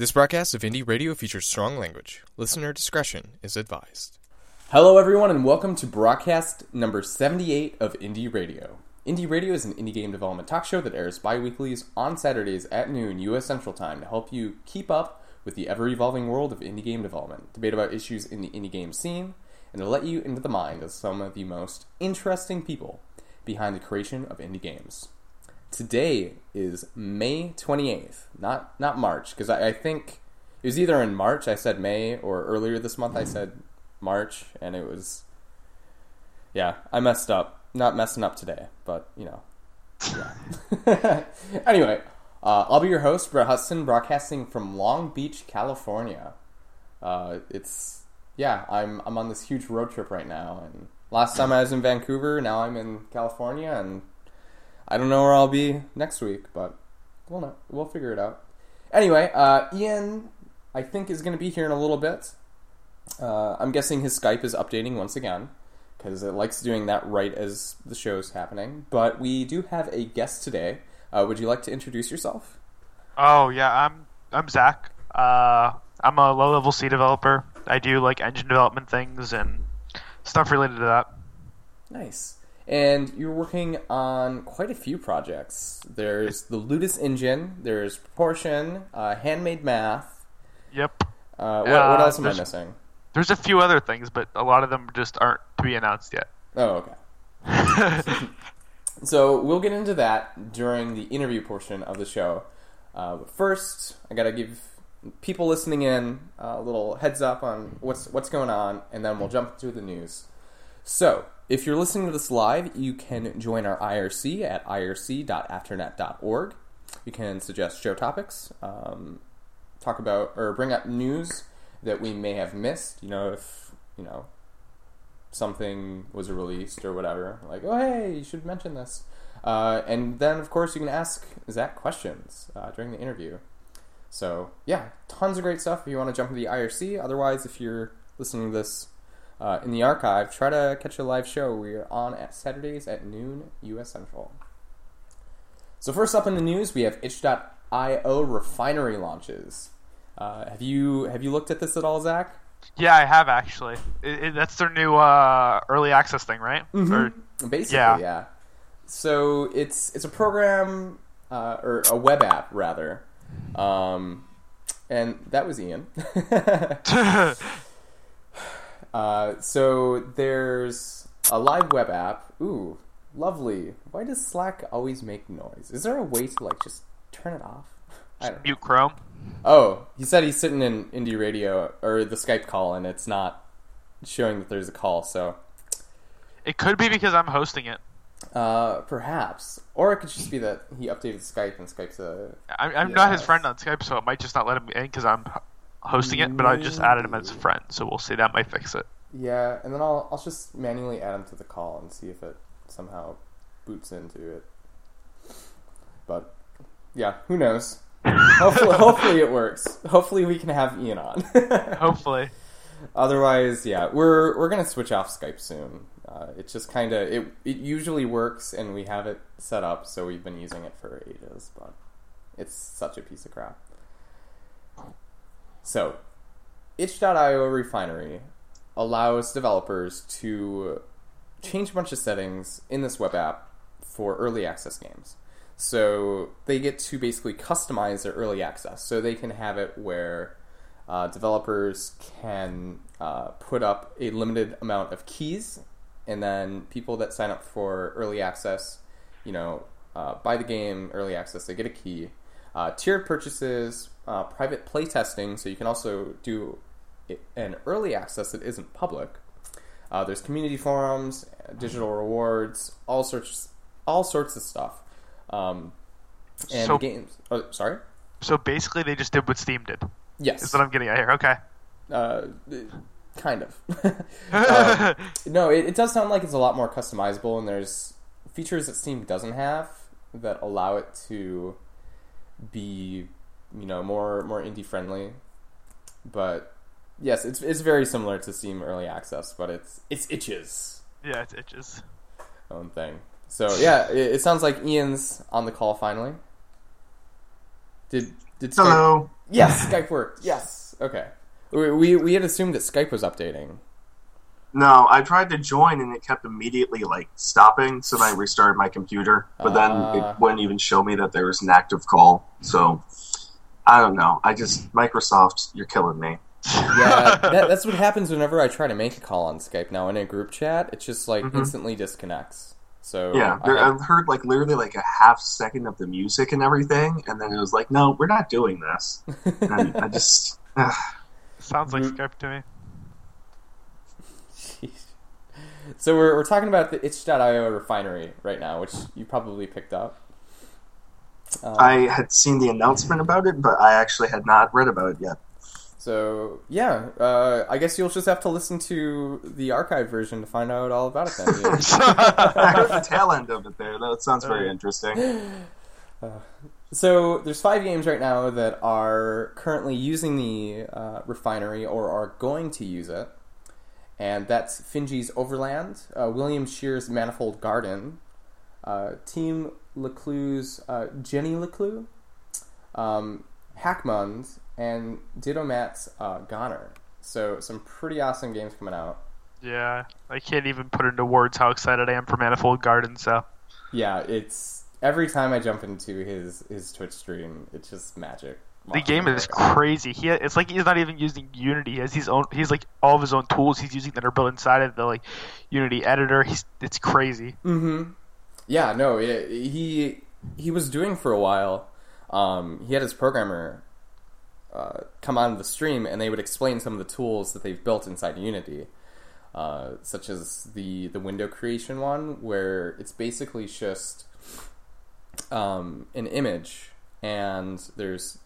This broadcast of Indie Radio features strong language. Listener discretion is advised. Hello, everyone, and welcome to broadcast number 78 of Indie Radio. Indie Radio is an indie game development talk show that airs bi weeklies on Saturdays at noon U.S. Central Time to help you keep up with the ever evolving world of indie game development, debate about issues in the indie game scene, and to let you into the mind of some of the most interesting people behind the creation of indie games. Today is May 28th, not not March, because I, I think it was either in March I said May or earlier this month I said March, and it was yeah I messed up. Not messing up today, but you know. Yeah. anyway, uh, I'll be your host, Brett Hudson, broadcasting from Long Beach, California. Uh, it's yeah, I'm I'm on this huge road trip right now, and last time I was in Vancouver, now I'm in California, and I don't know where I'll be next week, but we'll know. We'll figure it out. Anyway, uh, Ian, I think is going to be here in a little bit. Uh, I'm guessing his Skype is updating once again because it likes doing that right as the show's happening. But we do have a guest today. Uh, would you like to introduce yourself? Oh yeah, I'm I'm Zak. Uh, I'm a low level C developer. I do like engine development things and stuff related to that. Nice. And you're working on quite a few projects. There's the Ludus engine. There's Proportion, uh, Handmade Math. Yep. Uh, what, what Uh, else am I missing? There's a few other things, but a lot of them just aren't to be announced yet. Oh, okay. So we'll get into that during the interview portion of the show. Uh, but first, I gotta give people listening in a little heads up on what's what's going on, and then we'll jump to the news. So, if you're listening to this live, you can join our IRC at irc.afternet.org. You can suggest show topics, um, talk about or bring up news that we may have missed. You know, if you know something was released or whatever, like, oh, hey, you should mention this. Uh, and then, of course, you can ask Zak questions uh, during the interview. So, yeah, tons of great stuff if you want to jump into the IRC. Otherwise, if you're listening to this uh, in the archive, try to catch a live show. We're on at Saturdays at noon U.S. Central. So, first up in the news, we have itch.io refinery launches. Uh, have you have you looked at this at all, Zak? yeah, I have actually. It, it, that's their new uh, early access thing, right? Or, Basically, Yeah. yeah. So it's it's a program uh, or a web app rather, um, and that was Ian. uh, so there's a live web app. Ooh, lovely. Why does Slack always make noise? Is there a way to like just turn it off? I don't mute Chrome. Oh, he said he's sitting in Indie Radio or the Skype call, and it's not showing that there's a call. So It could be because I'm hosting it. Uh, perhaps, or it could just be that he updated Skype and Skype's a. I'm, I'm not his friend on Skype, so it might just not let him in because I'm hosting it. But I just added him as a friend, so we'll see. That might fix it. Yeah, and then I'll I'll just manually add him to the call and see if it somehow boots into it. But yeah, who knows? hopefully, hopefully it works. Hopefully we can have Ian on. Hopefully. Otherwise, yeah, we're we're gonna switch off Skype soon. Uh, it's just kind of it. It usually works, and we have it set up, so we've been using it for ages. But it's such a piece of crap. So, itch.io refinery allows developers to change a bunch of settings in this web app for early access games. So they get to basically customize their early access. So they can have it where uh, developers can uh, put up a limited amount of keys, and then people that sign up for early access, you know, uh, buy the game early access, they get a key. Uh, tiered purchases, uh, private playtesting, so you can also do an early access that isn't public. Uh, there's community forums, digital rewards, all sorts, all sorts of stuff. Um, and So- games. Oh, sorry. So basically, they just did what Steam did. Yes. Is what I'm getting at here. Okay. Uh, kind of. Um, no, it, it does sound like it's a lot more customizable, and there's features that Steam doesn't have that allow it to be, you know, more more indie friendly. But yes, it's it's very similar to Steam Early Access, but it's it's itches yeah, it itches. own thing. So yeah, it, it sounds like Ian's on the call finally. Did Did Skype... Hello. Yes, Skype worked. Yes. Okay. We, we we had assumed that Skype was updating. No, I tried to join and it kept immediately like stopping, so then I restarted my computer. But then Ah. it wouldn't even show me that there was an active call. So I don't know. I just Microsoft, you're killing me. Yeah, that, that's what happens whenever I try to make a call on Skype now in a group chat. It just like Mhm. instantly disconnects. So Yeah, I there, have- I've heard like literally like a half second of the music and everything, and then it was like, no, we're not doing this. And I just. ugh. Sounds like Mhm. Skype to me. So we're, we're talking about the itch.io refinery right now, which you probably picked up. Um, I had seen the announcement about it, but I actually had not read about it yet. so yeah, uh, I guess you'll just have to listen to the archive version to find out all about it. Then. I heard the tail end of it there. That sounds very interesting. So there's five games right now that are currently using the uh, refinery or are going to use it, and that's Finji's Overland, uh, William Chyr's Manifold Garden, uh, Team Leclue's uh, Jenny LeClue, um, Hackmud, and Didomat's uh, Goner. So some pretty awesome games coming out. Yeah, I can't even put into words how excited I am for Manifold Garden. So Yeah, it's every time I jump into his his Twitch stream, it's just magic. The game is crazy. He it's like he's not even using Unity. He has his own. He's like all of his own tools he's using that are built inside of the like Unity editor. He's it's crazy. Mm-hmm. Yeah, no, it, he he was doing for a while. Um, he had his programmer uh, come on the stream, and they would explain some of the tools that they've built inside Unity, uh, such as the the window creation one, where it's basically just um, an image, and there's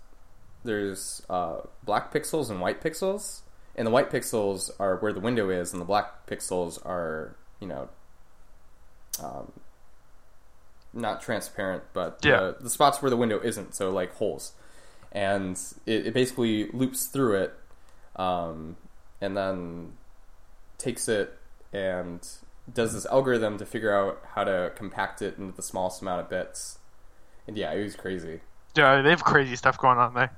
there's uh, black pixels and white pixels, and the white pixels are where the window is, and the black pixels are you know um, not transparent, but Yeah. the, the spots where the window isn't, so like holes, and it, it basically loops through it, um, and then takes it and does this algorithm to figure out how to compact it into the smallest amount of bits. And yeah, it was crazy. Yeah, they have crazy stuff going on there.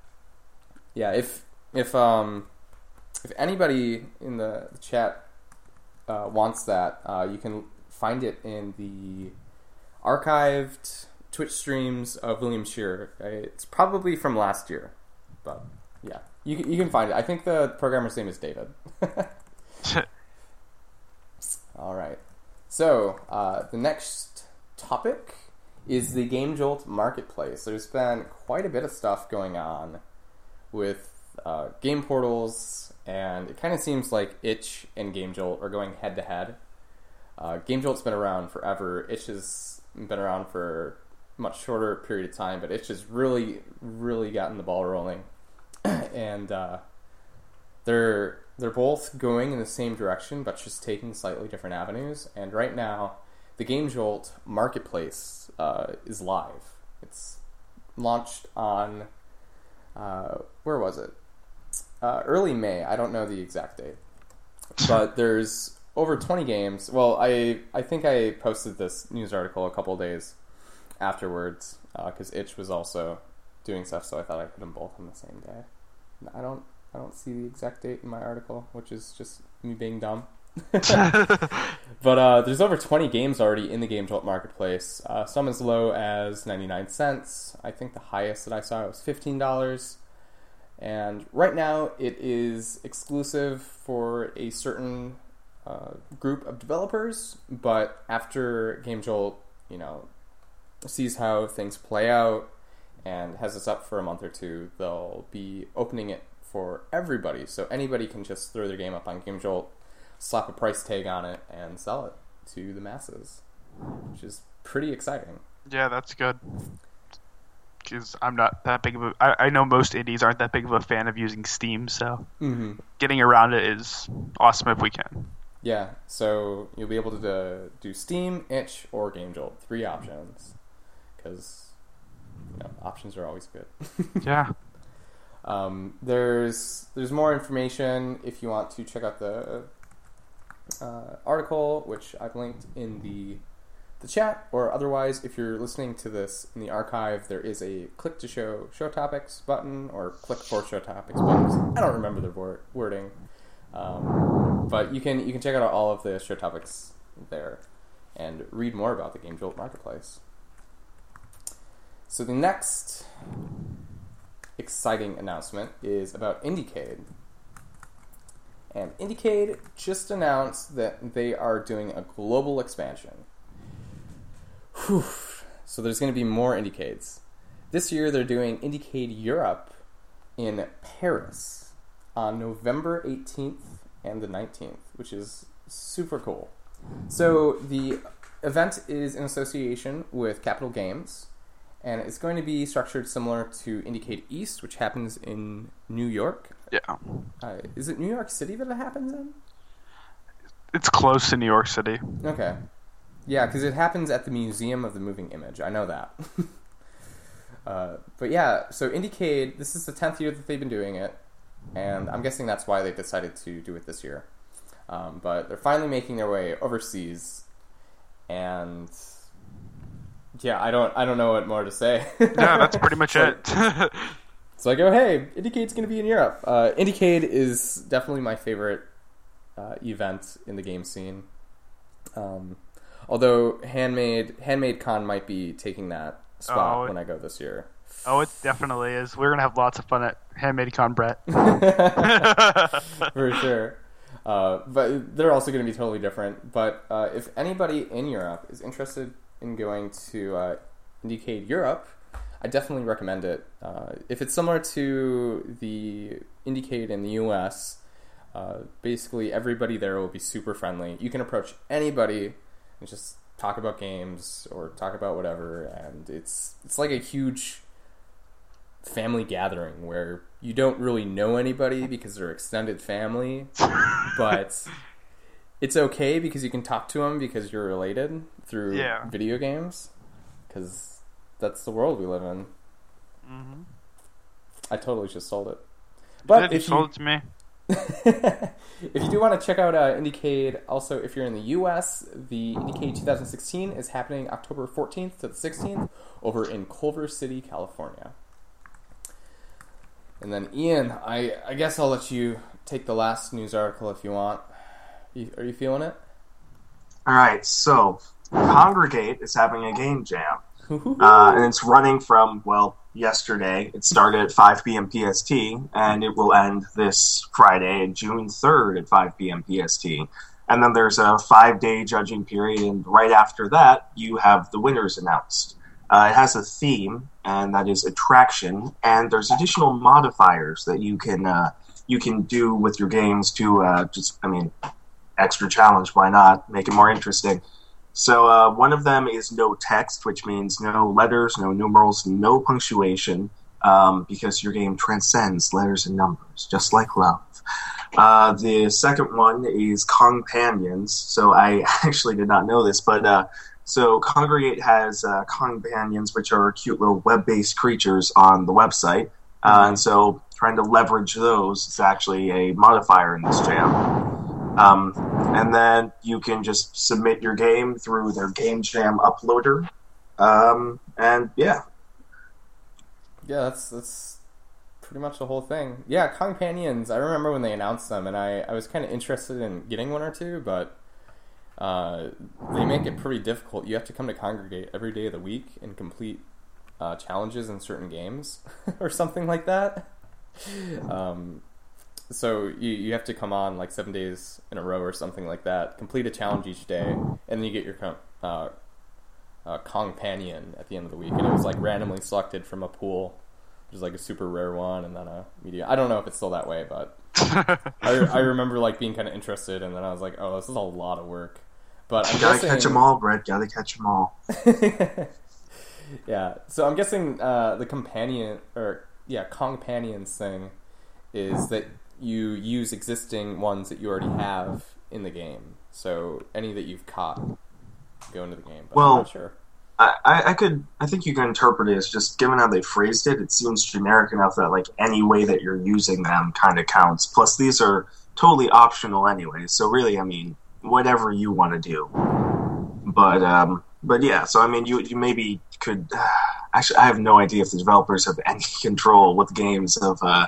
Yeah, if if um if anybody in the chat uh, wants that, uh, you can find it in the archived Twitch streams of William Shearer. It's probably from last year, but yeah, you can- you can find it. I think the programmer's name is David. All right. So uh, the next topic is the Game Jolt marketplace. There's been quite a bit of stuff going on with uh, game portals, and it kind of seems like Itch and Game Jolt are going head to head. Uh, Game Jolt's been around forever. Itch has been around for much shorter period of time, but Itch has really, really gotten the ball rolling, and uh, they're they're both going in the same direction, but just taking slightly different avenues. And right now, the Game Jolt marketplace uh, is live. It's launched on uh, where was it? Uh, early May. I don't know the exact date, but there's over 20 games. Well, I I think I posted this news article a couple days afterwards because Itch was also doing stuff, so I thought I put them both on the same day. I don't I don't see the exact date in my article, which is just me being dumb. But uh, there's over 20 games already in the Game Jolt marketplace. Uh, some as low as 99 cents. I think the highest that I saw was $15. And right now, it is exclusive for a certain uh, group of developers. But after Game Jolt, you know, sees how things play out and has this up for a month or two, they'll be opening it for everybody. So anybody can just throw their game up on Game Jolt, slap a price tag on it, and sell it to the masses, which is pretty exciting. yeah, that's good. Because I'm not that big of a. I, I know most indies aren't that big of a fan of using Steam, so Mm-hmm. getting around it is awesome if we can. Yeah, so you'll be able to do- Steam, Itch, or GameJolt. Three options. Because, you know, options are always good. Yeah. Um, there's there's more information if you want to check out the uh, article, which I've linked in the the chat, or otherwise, if you're listening to this in the archive, there is a click to show show topics button or click for show topics buttons. I don't remember the word, wording, um, but you can you can check out all of the show topics there and read more about the Game Jolt marketplace. So the next exciting announcement is about IndieCade. And IndieCade just announced that they are doing a global expansion. Whew. So there's going to be more IndieCades. This year they're doing IndieCade Europe in Paris on November 18th and the 19th, which is super cool. So the event is in association with Capital Games, and it's going to be structured similar to IndieCade East, which happens in New York. Yeah, Uh, is it New York City that it happens in? it's close to New York City. Okay. Yeah, because it happens at the Museum of the Moving Image. I know that. uh, but yeah, so IndieCade, this is the 10th year that they've been doing it, and I'm guessing that's why they decided to do it this year. Um, but they're finally making their way overseas, and yeah, I don't, I don't know what more to say. Yeah, that's pretty much it. So I go, hey, Indiecade's going to be in Europe. Uh, Indiecade is definitely my favorite uh, event in the game scene. Um, although Handmade Handmade Con might be taking that spot Oh. when I go this year. oh, it definitely is. We're gonna have lots of fun at Handmade Con, Brett. For sure. Uh, but they're also going to be totally different. But uh, if anybody in Europe is interested in going to uh, Indiecade Europe, I definitely recommend it. Uh, if it's similar to the Indiecade in the US, uh, basically everybody there will be super friendly. You can approach anybody and just talk about games or talk about whatever, and it's it's like a huge family gathering where you don't really know anybody because they're extended family, but it's okay because you can talk to them because you're related through Yeah. video games because that's the world we live in. hmm I totally just sold it. But you if sold you, it to me. if you do want to check out uh, Indiecade, also if you're in the U.S., the Indiecade 2016 is happening October 14th to the 16th over in Culver City, California. And then Ian, I I guess I'll let you take the last news article if you want. You, are you feeling it? All right, so Kongregate is having a game jam, uh, and it's running from well yesterday. It started at 5 p.m. PST, and it will end this Friday, June 3rd at 5 p.m. PST. And then there's a five-day judging period, and right after that, you have the winners announced. Uh, it has a theme, and that is attraction, and there's additional modifiers that you can uh, you can do with your games to uh, just, I mean, extra challenge. Why not make it more interesting? So uh, one of them is no text, which means no letters, no numerals, no punctuation, um, because your game transcends letters and numbers, just like love. Uh, the second one is companions. So I actually did not know this, but uh, so Kongregate has uh, companions, which are cute little web-based creatures on the website, uh, and so trying to leverage those is actually a modifier in this jam. Um, and then you can just submit your game through their Game Jam uploader. Um, and yeah, Yeah, that's that's pretty much the whole thing. Yeah, companions. I remember when they announced them, and I, I was kind of interested in getting one or two, but uh, they make it pretty difficult. You have to come to Kongregate every day of the week and complete uh, challenges in certain games or something like that. Um, so you you have to come on like seven days in a row or something like that. Complete a challenge each day, and then you get your uh, uh, companion at the end of the week, and it was like randomly selected from a pool, which is like a super rare one, and then a media. I don't know if it's still that way, but I, I remember like being kind of interested, and then I was like, oh, this is a lot of work. But I'm gotta guessing, catch them all, Brett. Gotta catch them all. yeah, so I'm guessing uh, the companion or yeah, companions thing is that you use existing ones that you already have in the game. So any that you've caught go into the game. But I'm Well, not sure. I, I, could, I think you can interpret it as just given how they phrased it, it seems generic enough that like any way that you're using them kind of counts. Plus, these are totally optional anyway. So really, I mean, whatever you want to do. but um, but yeah. So I mean, you you maybe could. Actually, I have no idea if the developers have any control with games of uh,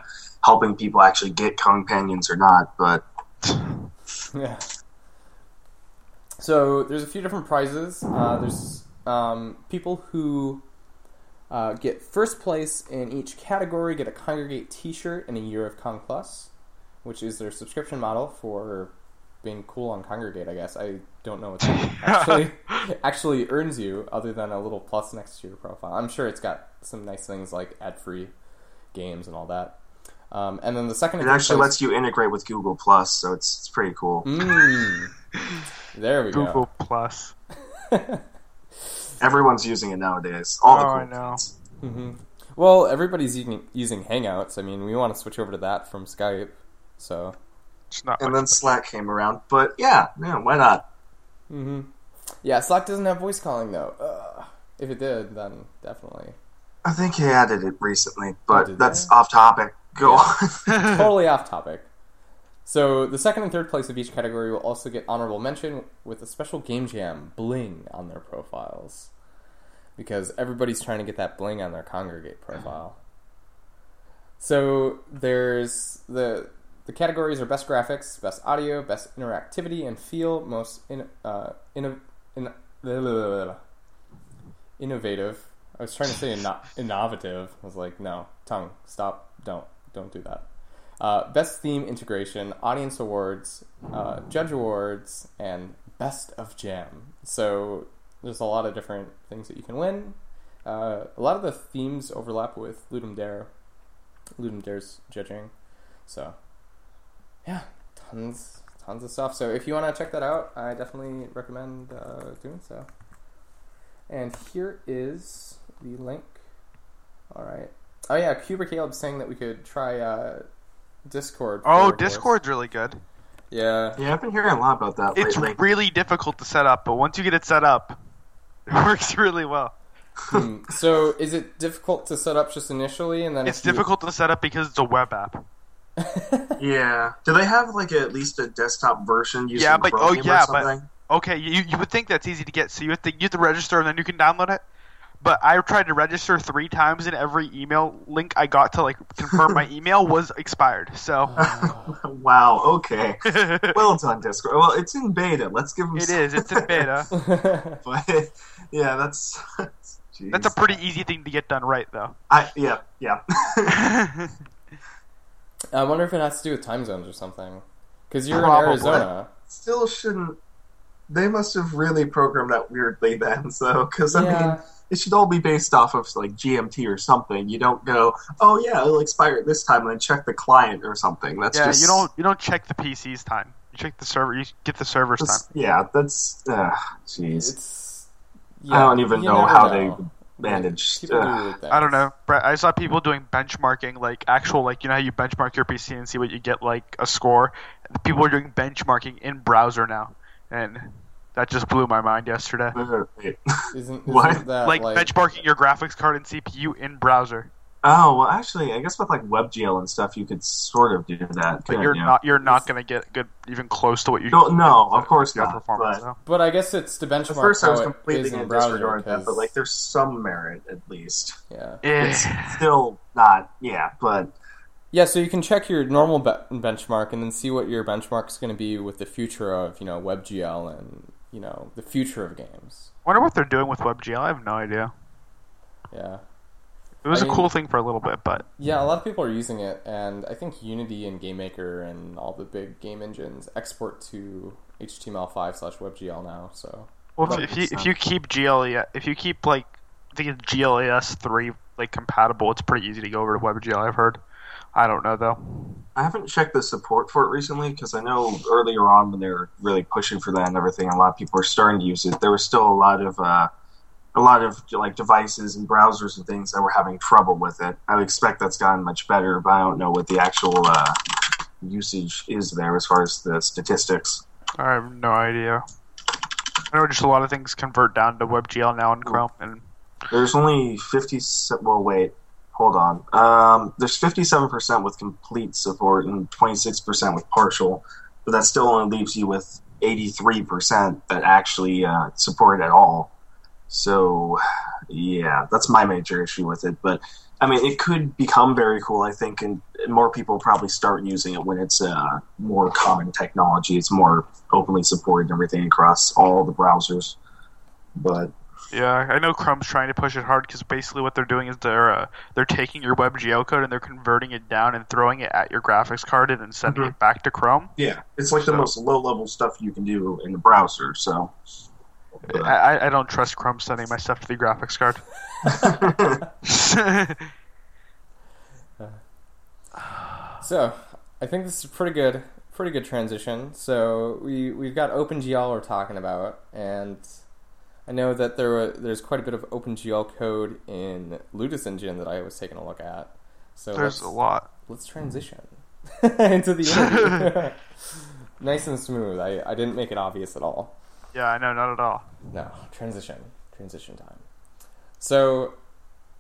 helping people actually get companions or not. But Yeah. So there's a few different prizes. Uh, there's um, people who uh, get first place in each category get a Kongregate T-shirt and a Year of Kong Plus, which is their subscription model for being cool on Kongregate. I guess I don't know what that actually actually earns you, other than a little plus next to your profile. I'm sure it's got some nice things like ad-free games and all that. Um, and then the second it actually place- lets you integrate with Google Plus, so it's it's pretty cool. Mm. There we Google go. Google Plus. Everyone's using it nowadays. All the Oh, cool I know. kids. hmm Well, everybody's using, using Hangouts. I mean, we want to switch over to that from Skype. So, It's not. And much then Slack came around, but yeah, yeah, why not? hmm yeah, Slack doesn't have voice calling though. Ugh. If it did, then definitely. I think he added it recently, Oh, but did that's they? off topic. Go Yeah. on. totally off topic. So, the second and third place of each category will also get honorable mention with a special game jam bling on their profiles. Because everybody's trying to get that bling on their Kongregate profile. So, there's the the categories are best graphics, best audio, best interactivity and feel, most in, uh, inno, in, innovative. I was trying to say inno- innovative. I was like, no, tongue, stop, don't, don't do that. Uh, best theme integration, audience awards, uh, judge awards, and best of jam. So there's a lot of different things that you can win. Uh, a lot of the themes overlap with Ludum Dare, Ludum Dare's judging. So yeah, tons, tons of stuff. So if you want to check that out, I definitely recommend uh, doing so. And here is the link. All right. Oh yeah, Cuber Caleb saying that we could try uh, Discord. Oh, for voice. Discord's really good. Yeah. yeah, I've been hearing a lot about that It's lately. really difficult to set up, but once you get it set up, it works really well. Hmm. So is it difficult to set up just initially, and then It's you- difficult to set up because it's a web app. Yeah. Do they have like at least a desktop version using Yeah, but- oh, Chromium or yeah, but- something? Okay, you, you would think that's easy to get, so you have to you have to register and then you can download it. But I tried to register three times, and every email link I got to like confirm my email was expired. So wow. Okay. it Well done, Discord. Well, it's in beta. Let's give them. is. It's in beta. But yeah, that's. Jeez. That's a pretty easy thing to get done right, though. I yeah yeah. I wonder if it has to do with time zones or something. Because you're Probably. in Arizona. Still shouldn't. They must have really programmed that weirdly then. So because I mean. It should all be based off of like GMT or something. You don't go, oh yeah, it'll expire at this time, and then check the client or something. That's yeah, just you don't you don't check the PC's time. You check the server. You get the server's time. yeah, that's uh, jeez. It's. I don't even know how know. they manage. People do uh. I don't know, I saw people doing benchmarking, like actual, like you know how you benchmark your PC and see what you get, like a score. People are doing benchmarking in browser now, and that just blew my mind yesterday. Isn't, isn't What? that Like, like, benchmarking your graphics card and CPU in browser, Oh well, actually, I guess with like WebGL and stuff, you could sort of do that. but you're you? not you're not gonna get good even close to what you. No, no, of course your not, Performance, but- though. But I guess it's to benchmark At first, I was completely is in going to browser. disregard that, but 'cause- like, there's some merit at least. yeah. It's still not, yeah, but Yeah, so you can check your normal be- benchmark and then see what your benchmark is going to be with the future of, you know, WebGL and, you know, the future of games. I wonder what they're doing with WebGL. I have no idea. Yeah. It was I a mean- cool thing for a little bit, but Yeah, a lot of people are using it, and I think Unity and GameMaker and all the big game engines export to HTML5 slash WebGL now, so. well, if, if you if you keep GLE if you keep like I think it's GLES three like compatible, it's pretty easy to go over to WebGL. I've heard. I don't know though. I haven't checked the support for it recently because I know earlier on when they were really pushing for that and everything, a lot of people were starting to use it. There was still a lot of uh, a lot of like devices and browsers and things that were having trouble with it. I would expect that's gotten much better, but I don't know what the actual uh, usage is there as far as the statistics. I have no idea. I know just a lot of things convert down to WebGL now in Chrome, and There's only 50. Well, wait, hold on. Um, there's 57% with complete support and 26% with partial, but that still only leaves you with 83% that actually uh, support at all. So, yeah, that's my major issue with it. But I mean, it could become very cool, I think, and, and more people probably start using it when it's uh, more common technology. It's more openly supported and everything across all the browsers. But yeah, I know Chrome's trying to push it hard because basically what they're doing is they're uh, they're taking your WebGL code and they're converting it down and throwing it at your graphics card and then sending Mhm. it back to Chrome. yeah, it's like the most low level stuff you can do in the browser. So. But- I, I- I don't trust Chrome sending my stuff to the graphics card. So, I think this is pretty good, pretty good transition. So we we've got OpenGL we're talking about, and I know that there were, there's quite a bit of OpenGL code in Ludus Engine that I was taking a look at. So There's a lot. let's transition into the interview. nice and smooth. I, I didn't make it obvious at all. Yeah, I know, not at all. No, transition. Transition time. So,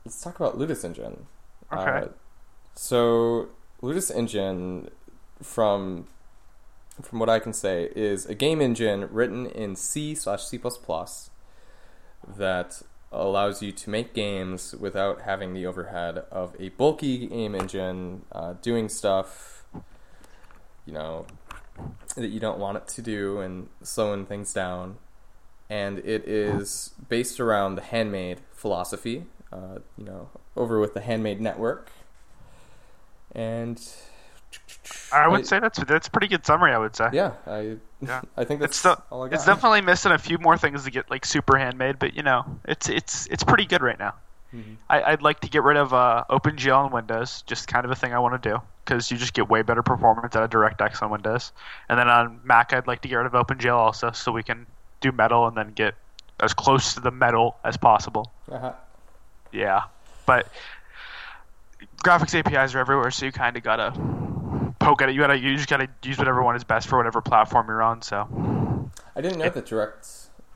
let's talk about Ludus Engine. Okay. Uh, so, Ludus Engine, from from what I can say, is a game engine written in C slash C that allows you to make games without having the overhead of a bulky game engine uh, doing stuff, you know, that you don't want it to do and slowing things down. And it is based around the handmade philosophy, uh, you know, over with the handmade network. And I would say that's that's a pretty good summary. I would say. yeah, I Yeah. I think that's It's still, all I got. it's definitely missing a few more things to get like super handmade, but you know, it's it's it's pretty good right now. Mhm. I, I'd like to get rid of uh, OpenGL on Windows, just kind of a thing I want to do because you just get way better performance out of DirectX on Windows. And then on Mac, I'd like to get rid of OpenGL also, so we can do Metal and then get as close to the Metal as possible. Uh-huh. Yeah, but graphics APIs are everywhere, so you kind of gotta poke at it. You gotta you just gotta use whatever one is best for whatever platform you're on. So I didn't know that Direct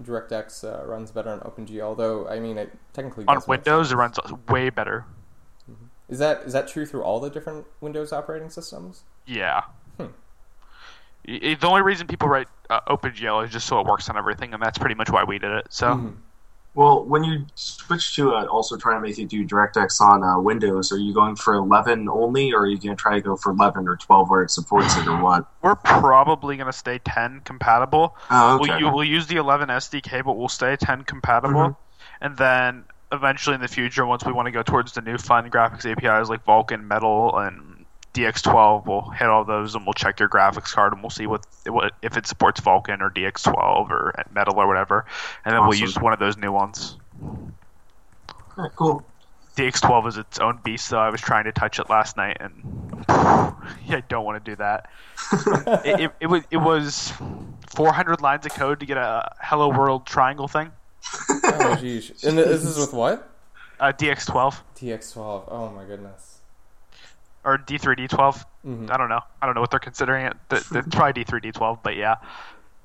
DirectX uh, runs better on OpenGL, although I mean it technically on Windows, it runs way better. Is that is that true through all the different Windows operating systems? Yeah. Hmm. Y- The only reason people write uh, OpenGL is just so it works on everything, and that's pretty much why we did it. So Mhm. Well, when you switch to uh, also trying to make it do DirectX on uh, Windows, are you going for 11 only, or are you going to try to go for 11 or 12 where it supports it, or what? we're probably gonna stay 10 compatible. Oh, okay. We'll, we'll use the 11 SDK, but we'll stay 10 compatible. Mhm. And then eventually in the future, once we want to go towards the new fun graphics APIs like Vulkan, Metal, and DX12, we'll hit all those and we'll check your graphics card and we'll see what, what if it supports Vulkan or DX12 or Metal or whatever. And then we'll use one of those new ones. Alright, cool. DX12 is its own beast, though. I was trying to touch it last night, and yeah, I don't want to do that. it, it, it was it was 400 lines of code to get a hello world triangle thing. oh geez. And th- this is with what? Uh, DX12 DX12. Oh my goodness. Or D3D12. Mhm. I don't know. I don't know what they're considering it. Th- It's probably D3D12, but yeah,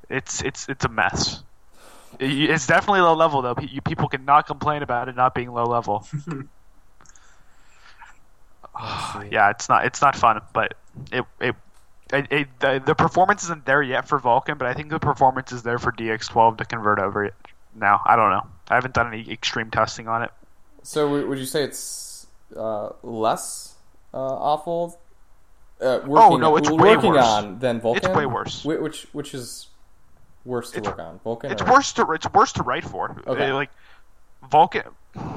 it's it's it's a mess. It's definitely low level though. People cannot complain about it not being low level. yeah, it's not it's not fun, but it it. It, it, the, the performance isn't there yet for Vulkan, but I think the performance is there for DX12 to convert over it. Now I don't know. I haven't done any extreme testing on it. So would you say it's uh, less uh, awful? Uh, working, Oh, no, it's working worse. on than Vulkan. It's way worse. Whi- Which which is worse to It's- work on, Vulkan. It's or- worse to it's worse to write for. Okay. Uh, Like Vulkan.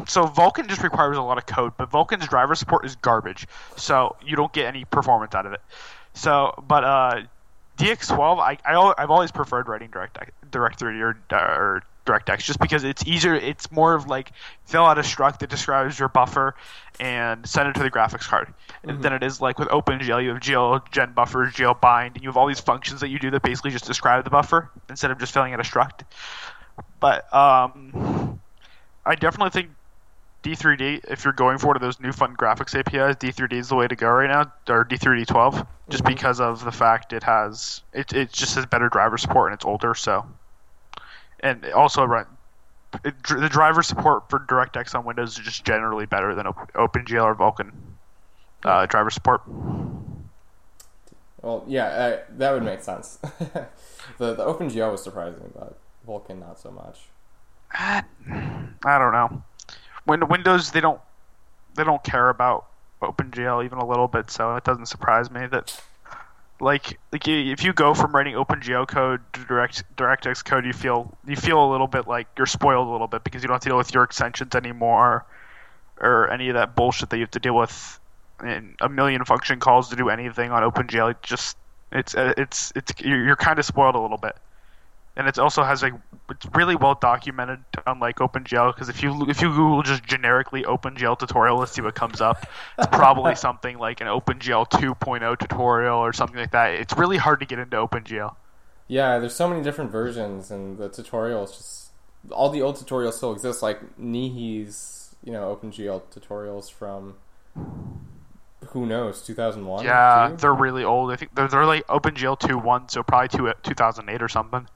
So Vulkan just requires a lot of code, but Vulkan's driver support is garbage. So you don't get any performance out of it. So, but uh, DX12, I, I I've always preferred writing direct Direct3 or, or DirectX just because it's easier. It's more of like fill out a struct that describes your buffer and send it to the graphics card. And Than it is like with OpenGL, you have GL gen buffers, GL bind, and you have all these functions that you do that basically just describe the buffer instead of just filling out a struct. But um, I definitely think D3D, if you're going for one of those new fun graphics APIs, D3D is the way to go right now, or D3D12, just Mhm. because of the fact it has it it just has better driver support and it's older, so and also run it, the driver support for DirectX on Windows is just generally better than Op- OpenGL or Vulkan uh, driver support. Well, yeah, uh, that would make sense. the the OpenGL was surprising, but Vulkan not so much. I don't know. When Windows they don't they don't care about OpenGL even a little bit, so it doesn't surprise me that like like if you go from writing OpenGL code to Direct DirectX code, you feel you feel a little bit like you're spoiled a little bit because you don't have to deal with your extensions anymore or any of that bullshit that you have to deal with in a million function calls to do anything on OpenGL. It just it's uh, it's it's you're, you're kind of spoiled a little bit and it also has like it's really well documented unlike OpenGL because if you if you Google just generically OpenGL tutorial let's see what comes up it's probably something like an OpenGL 2.0 tutorial or something like that. It's really hard to get into OpenGL. Yeah there's so many different versions and the tutorials just all the old tutorials still exist like NeHe's you know OpenGL tutorials from who knows 2001 yeah they they're really old. I think they're, they're like OpenGL 2.1 so probably two, 2008 or something.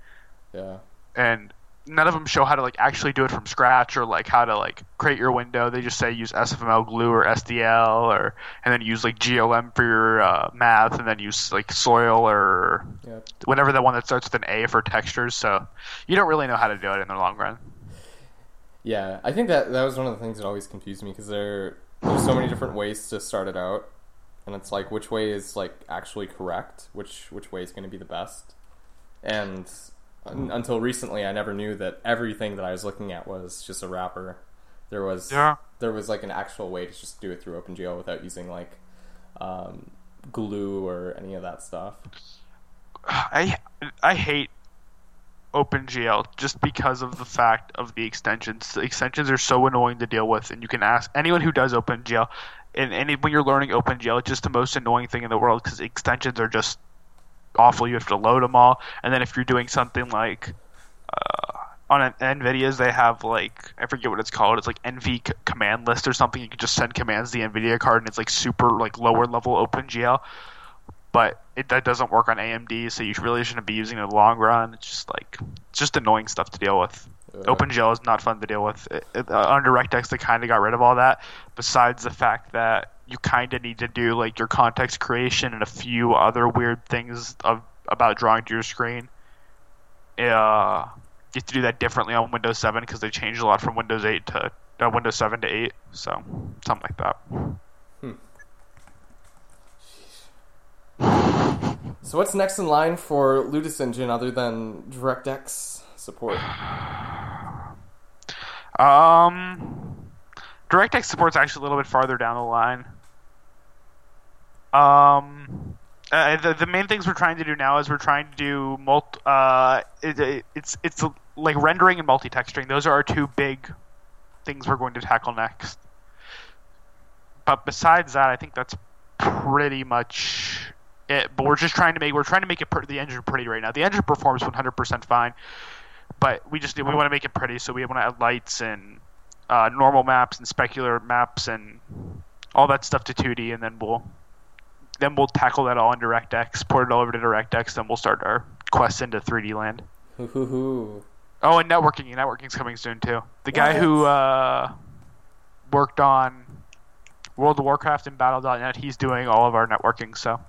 Yeah. And none of them show how to like actually do it from scratch or like how to like create your window. They just say use SFML GLEW or SDL or and then use like GLM for your uh, math and then use like soil or yep. whatever the one that starts with an A for textures. So you don't really know how to do it in the long run. Yeah, I think that that was one of the things that always confused me because there there's so many different ways to start it out, and it's like which way is like actually correct, which which way is going to be the best, and until recently, I never knew that everything that I was looking at was just a wrapper. There was yeah. there was like an actual way to just do it through OpenGL without using like um, GLEW or any of that stuff. I I hate OpenGL just because of the fact of the extensions. The extensions are so annoying to deal with, and you can ask anyone who does OpenGL, and, and when you're learning OpenGL, it's just the most annoying thing in the world because extensions are just awful. You have to load them all, and then if you're doing something like uh, on an NVIDIA's, they have like I forget what it's called. It's like NV c- command list or something. You can just send commands to the NVIDIA card, and it's like super like lower level OpenGL. But it, that doesn't work on AMD, so you really shouldn't be using it in the long run. It's just like it's just annoying stuff to deal with. Uh, OpenGL is not fun to deal with. It, it, uh, on DirectX, they kind of got rid of all that. Besides the fact that you kind of need to do like your context creation and a few other weird things of about drawing to your screen. Uh, you have to do that differently on Windows 7 because they changed a lot from Windows 8 to uh, Windows 7 to 8. So something like that. Hmm. So what's next in line for Ludus Engine other than DirectX support? Um, DirectX support's actually a little bit farther down the line. Um, uh, the, the main things we're trying to do now is we're trying to do multi. Uh, it, it's it's like rendering and multi-texturing. Those are our two big things we're going to tackle next. But besides that, I think that's pretty much it. But we're just trying to make we're trying to make it per- the engine pretty right now. The engine performs 100% fine, but we just we want to make it pretty, so we want to add lights and uh, normal maps and specular maps and all that stuff to 2D, and then we'll then we'll tackle that all in DirectX, port it all over to DirectX, then we'll start our quest into 3D land. Oh, and networking. Networking's coming soon too. The guy what? who uh, worked on World of Warcraft and Battle.net, he's doing all of our networking. So.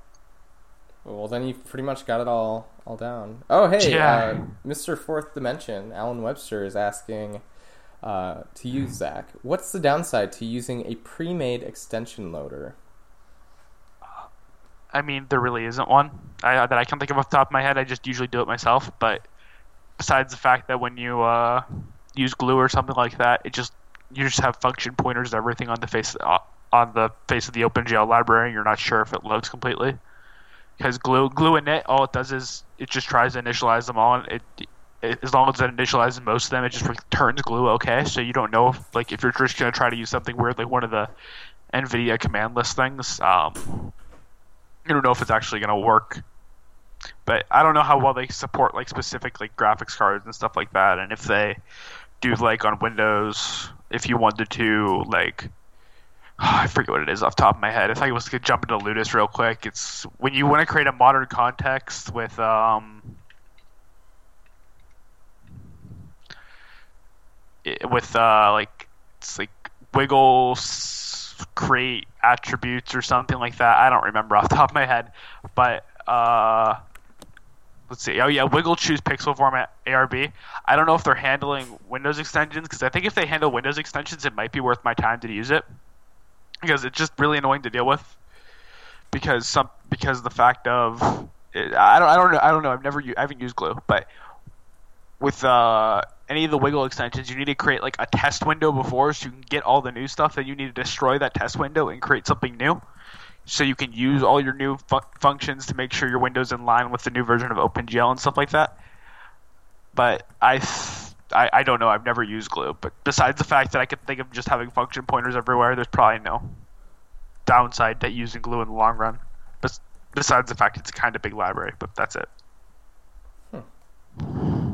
Well, then you've pretty much got it all all down. Oh, hey, yeah. uh, Mr. Fourth Dimension, Alan Webster is asking uh, to use Zak. What's the downside to using a pre-made extension loader? I mean, there really isn't one I, that I can think of off the top of my head. I just usually do it myself. But besides the fact that when you uh, use GLEW or something like that, it just you just have function pointers and everything on the face uh, on the face of the OpenGL library. You're not sure if it loads completely because GLEW GLEW init all it does is it just tries to initialize them all. And it as long as it initializes most of them, it just returns GLEW okay. So you don't know if like if you're just gonna try to use something weird like one of the NVIDIA command list things. Um, I don't know if it's actually to work. But I don't know how well they support like specific like graphics cards and stuff like that, and if they do like on Windows, if you wanted to like Oh, I forget what it is off top of my head. If I was to jump into Ludus real quick, it's when you want to create a modern context with um, with uh, like it's like wiggles create attributes or something like that. I don't remember off the top of my head, but uh, let's see. Oh yeah, Wiggle choose pixel format ARB. I don't know if they're handling Windows extensions because I think if they handle Windows extensions, it might be worth my time to use it because it's just really annoying to deal with. Because some because the fact of it, I don't I don't know I don't know I've never I haven't used GLEW, but with uh, any of the Wiggle extensions, you need to create like a test window before, so you can get all the new stuff. Then you need to destroy that test window and create something new so you can use all your new fu- functions to make sure your window's in line with the new version of OpenGL and stuff like that. But I, I, I don't know. I've never used GLEW, but besides the fact that I could think of just having function pointers everywhere, there's probably no downside to using GLEW in the long run. But besides the fact it's a kind of big library, but that's it. Hmm.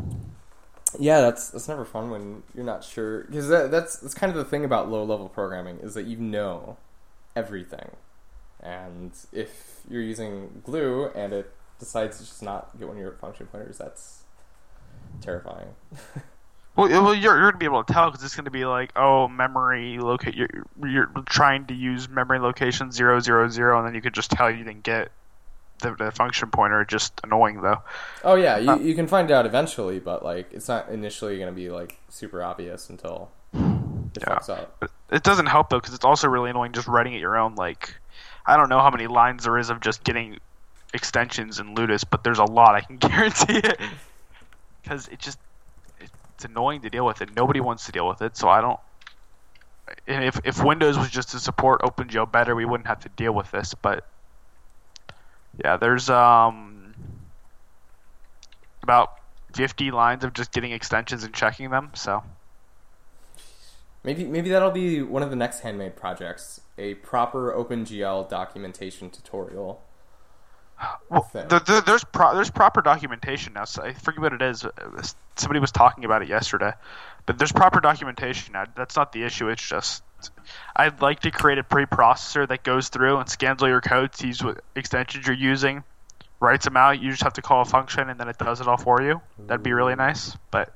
Yeah, that's that's never fun when you're not sure because that, that's that's kind of the thing about low level programming is that you know everything, and if you're using GLEW and it decides to just not get one of your function pointers, that's terrifying. Well, well, you're, you're gonna be able to tell because it's gonna be like, oh, memory locate. You're, you're trying to use memory location zero zero zero, and then you could just tell you didn't get the, the function pointer. Just annoying though. oh yeah, you, uh, you can find out eventually, but like it's not initially going to be like super obvious until it Yeah. fucks up. It doesn't help though because it's also really annoying just writing it your own. Like, I don't know how many lines there is of just getting extensions in Ludus, but there's a lot. I can guarantee it because it just it's annoying to deal with, and nobody wants to deal with it. So I don't. And if if Windows was just to support OpenGL better, we wouldn't have to deal with this. But yeah, there's um about 50 lines of just getting extensions and checking them. So Maybe maybe that'll be one of the next handmade projects, a proper OpenGL documentation tutorial. Well, thing. there, there, there's pro- there's proper documentation now. So I forget what it is. Uh, Somebody was talking about it yesterday, but there's proper documentation now. That's not the issue. It's just I'd like to create a preprocessor that goes through and scans all your code, sees what extensions you're using, writes them out. You just have to call a function, and then it does it all for you. That'd be really nice. But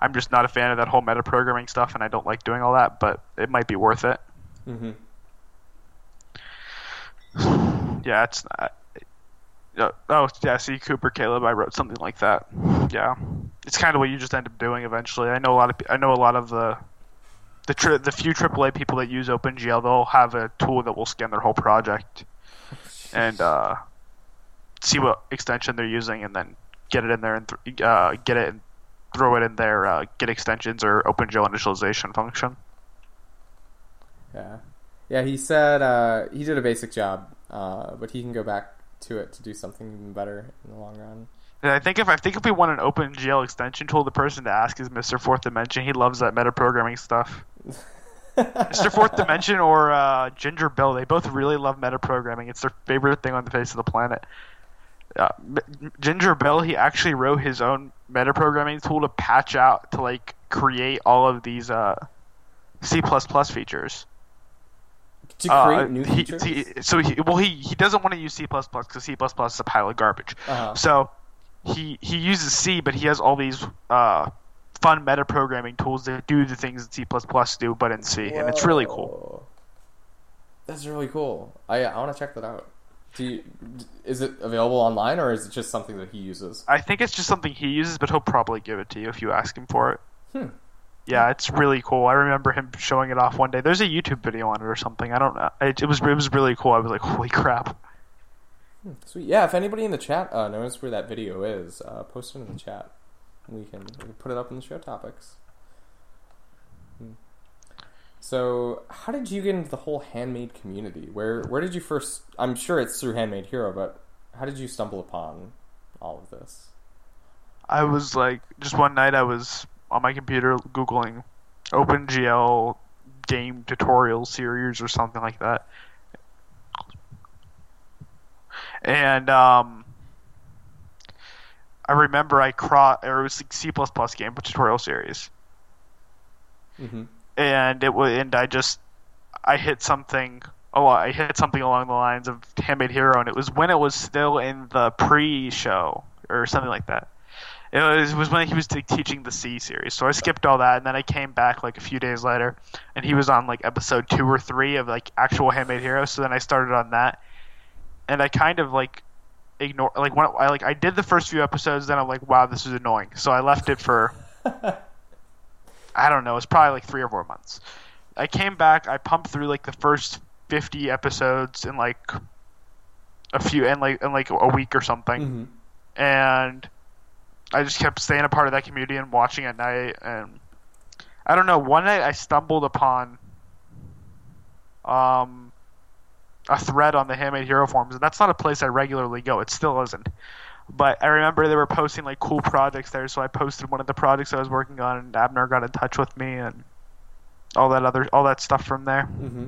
I'm just not a fan of that whole metaprogramming stuff, and I don't like doing all that. But it might be worth it. hmm Yeah, it's not. Uh, oh yeah, see Cooper Caleb, I wrote something like that. Yeah, it's kind of what you just end up doing eventually. I know a lot of I know a lot of the the tri- the few AAA people that use OpenGL, they'll have a tool that will scan their whole project and uh, see what extension they're using, and then get it in there and th- uh, get it and throw it in their uh, get extensions or OpenGL initialization function. Yeah, yeah. He said uh, he did a basic job, uh, but he can go back to it to do something even better in the long run. And I think if I think if we want an OpenGL extension tool, the person to ask is Mr. Fourth Dimension. He loves that metaprogramming stuff. Mr. Fourth Dimension or uh, Ginger Bill, they both really love metaprogramming. It's their favorite thing on the face of the planet. Uh, Ginger Bill, he actually wrote his own metaprogramming tool to patch out to like create all of these uh, C++ features. to create Uh, new he- features. he- so he well he he doesn't want to use C because C is a pile of garbage. Uh-huh. So he he uses C, but he has all these uh, fun metaprogramming tools that do the things that C plus do, but in C, and it's really cool. That's really cool. I I want to check that out. Do you, is it available online or is it just something that he uses? I think it's just something he uses, but he'll probably give it to you if you ask him for it. Hmm. Yeah, it's really cool. I remember him showing it off one day. There's a YouTube video on it or something. I don't know. It, it was it was really cool. I was like, holy crap. Sweet. Yeah, if anybody in the chat uh, knows where that video is, uh, post it in the chat. We can, we can put it up in the show topics. Hmm. So, how did you get into the whole handmade community? Where where did you first? I'm sure it's through Handmade Hero, but how did you stumble upon all of this? I was like, just one night I was on my computer googling OpenGL game tutorial series or something like that, and um, I remember I cro- or it was C game tutorial series, Mm-hmm. and it was and I just I hit something. Oh, I hit something along the lines of Handmade Hero, and it was when it was still in the pre-show or something like that. It was, it was when he was t- teaching the C series, so I skipped all that, and then I came back like a few days later, and he was on like episode two or three of like actual Handmade Hero. So then I started on that, and I kind of like ignore like when I like I did the first few episodes, then I'm like, wow, this is annoying. So I left it for I don't know, it's probably like three or four months. I came back, I pumped through like the first fifty episodes in like a few and like in like a week or something, Mm-hmm. and I just kept staying a part of that community and watching at night. And I don't know, one night I stumbled upon um a thread on the Handmade Hero forums, and that's not a place I regularly go. It still isn't. But I remember they were posting like cool projects there, so I posted one of the projects I was working on, and Abner got in touch with me and all that other all that stuff from there. Mm-hmm.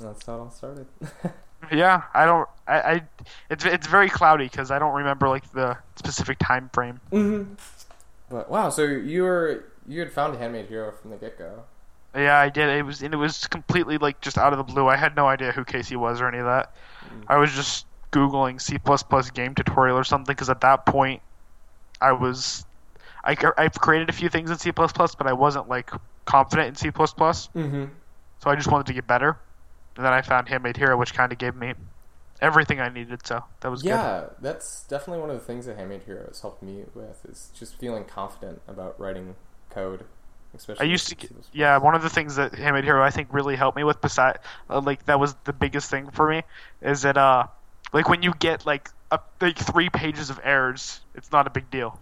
That's how it all started. Yeah, I don't. I, I it's it's very cloudy because I don't remember like the specific time frame. mm-hmm. But wow, so you were you had found a Handmade Hero from the get go. Yeah, I did. It was and it was completely like just out of the blue. I had no idea who Casey was or any of that. I was just googling C++ game tutorial or something because at that point I was I I've created a few things in C++, but I wasn't like confident in C++, so Mm-hmm. I just wanted to get better. And then I found Handmade Hero, which kind of gave me everything I needed. So that was good. Yeah, that's definitely one of the things that Handmade Hero has helped me with is just feeling confident about writing code. Especially I used to get, yeah, one of the things that Handmade Hero I think really helped me with beside uh, like that was the biggest thing for me is that uh like when you get like a, like three pages of errors, it's not a big deal.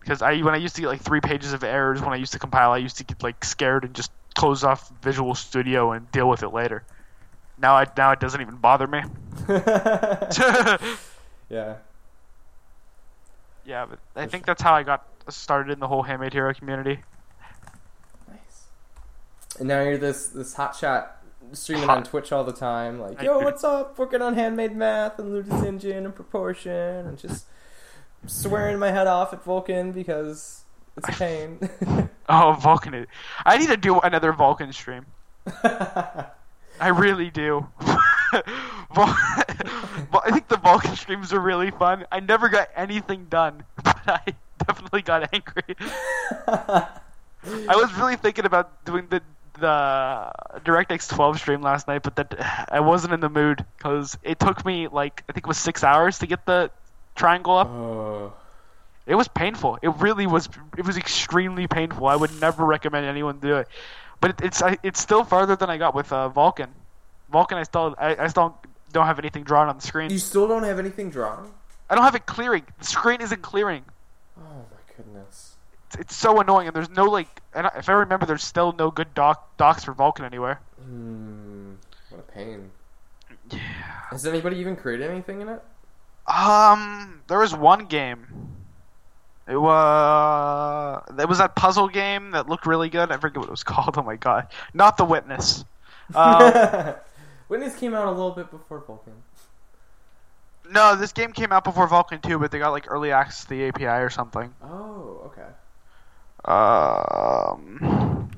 Because I when I used to get like three pages of errors when I used to compile, I used to get like scared and just close off Visual Studio and deal with it later. Now I now it doesn't even bother me. yeah. yeah, but I think that's how I got started in the whole Handmade Hero community. Nice. And now you're this this hotshot streaming on Twitch all the time, like, yo, what's up? Working on handmade math and Ludus Engine and proportion and just swearing my head off at Vulkan because it's a pain. Oh, Vulkan! I need to do another Vulkan stream. I really do. I think the Vulkan streams are really fun. I never got anything done, but I definitely got angry. I was really thinking about doing the the DirectX 12 stream last night, but that I wasn't in the mood because it took me like I think it was six hours to get the triangle up. oh, It was painful. It really was. It was extremely painful. I would never recommend anyone do it. But it, it's I, it's still farther than I got with uh, Vulkan. Vulkan, I still I, I still don't have anything drawn on the screen. you still don't have anything drawn? I don't have it clearing. The screen isn't clearing. Oh my goodness. It's, it's so annoying. And there's no like. And if I remember, there's still no good doc docs for Vulkan anywhere. Hmm. What a pain. Yeah. Has anybody even created anything in it? Um, there was one game. It was it was that puzzle game that looked really good. I forget what it was called. Oh my god, not the Witness. Um, Witness came out a little bit before Vulkan. No, this game came out before Vulkan 2, but they got like early access to the API or something. Oh, okay. Um,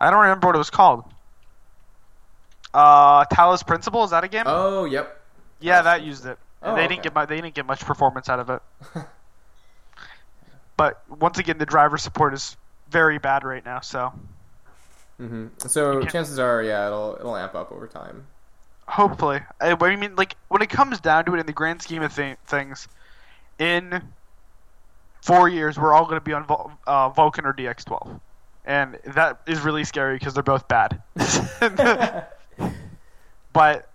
I don't remember what it was called. Uh, Talos Principle is that a game? Oh, yep. yeah, that used it. Oh, they okay. didn't get mu- they didn't get much performance out of it. but once again, the driver support is very bad right now. So hmm So chances are, yeah, it'll it'll amp up over time. Hopefully, I, I mean, like when it comes down to it, in the grand scheme of thi- things, in four years, we're all going to be on Vul- uh, Vulkan or DX12, and that is really scary because they're both bad. but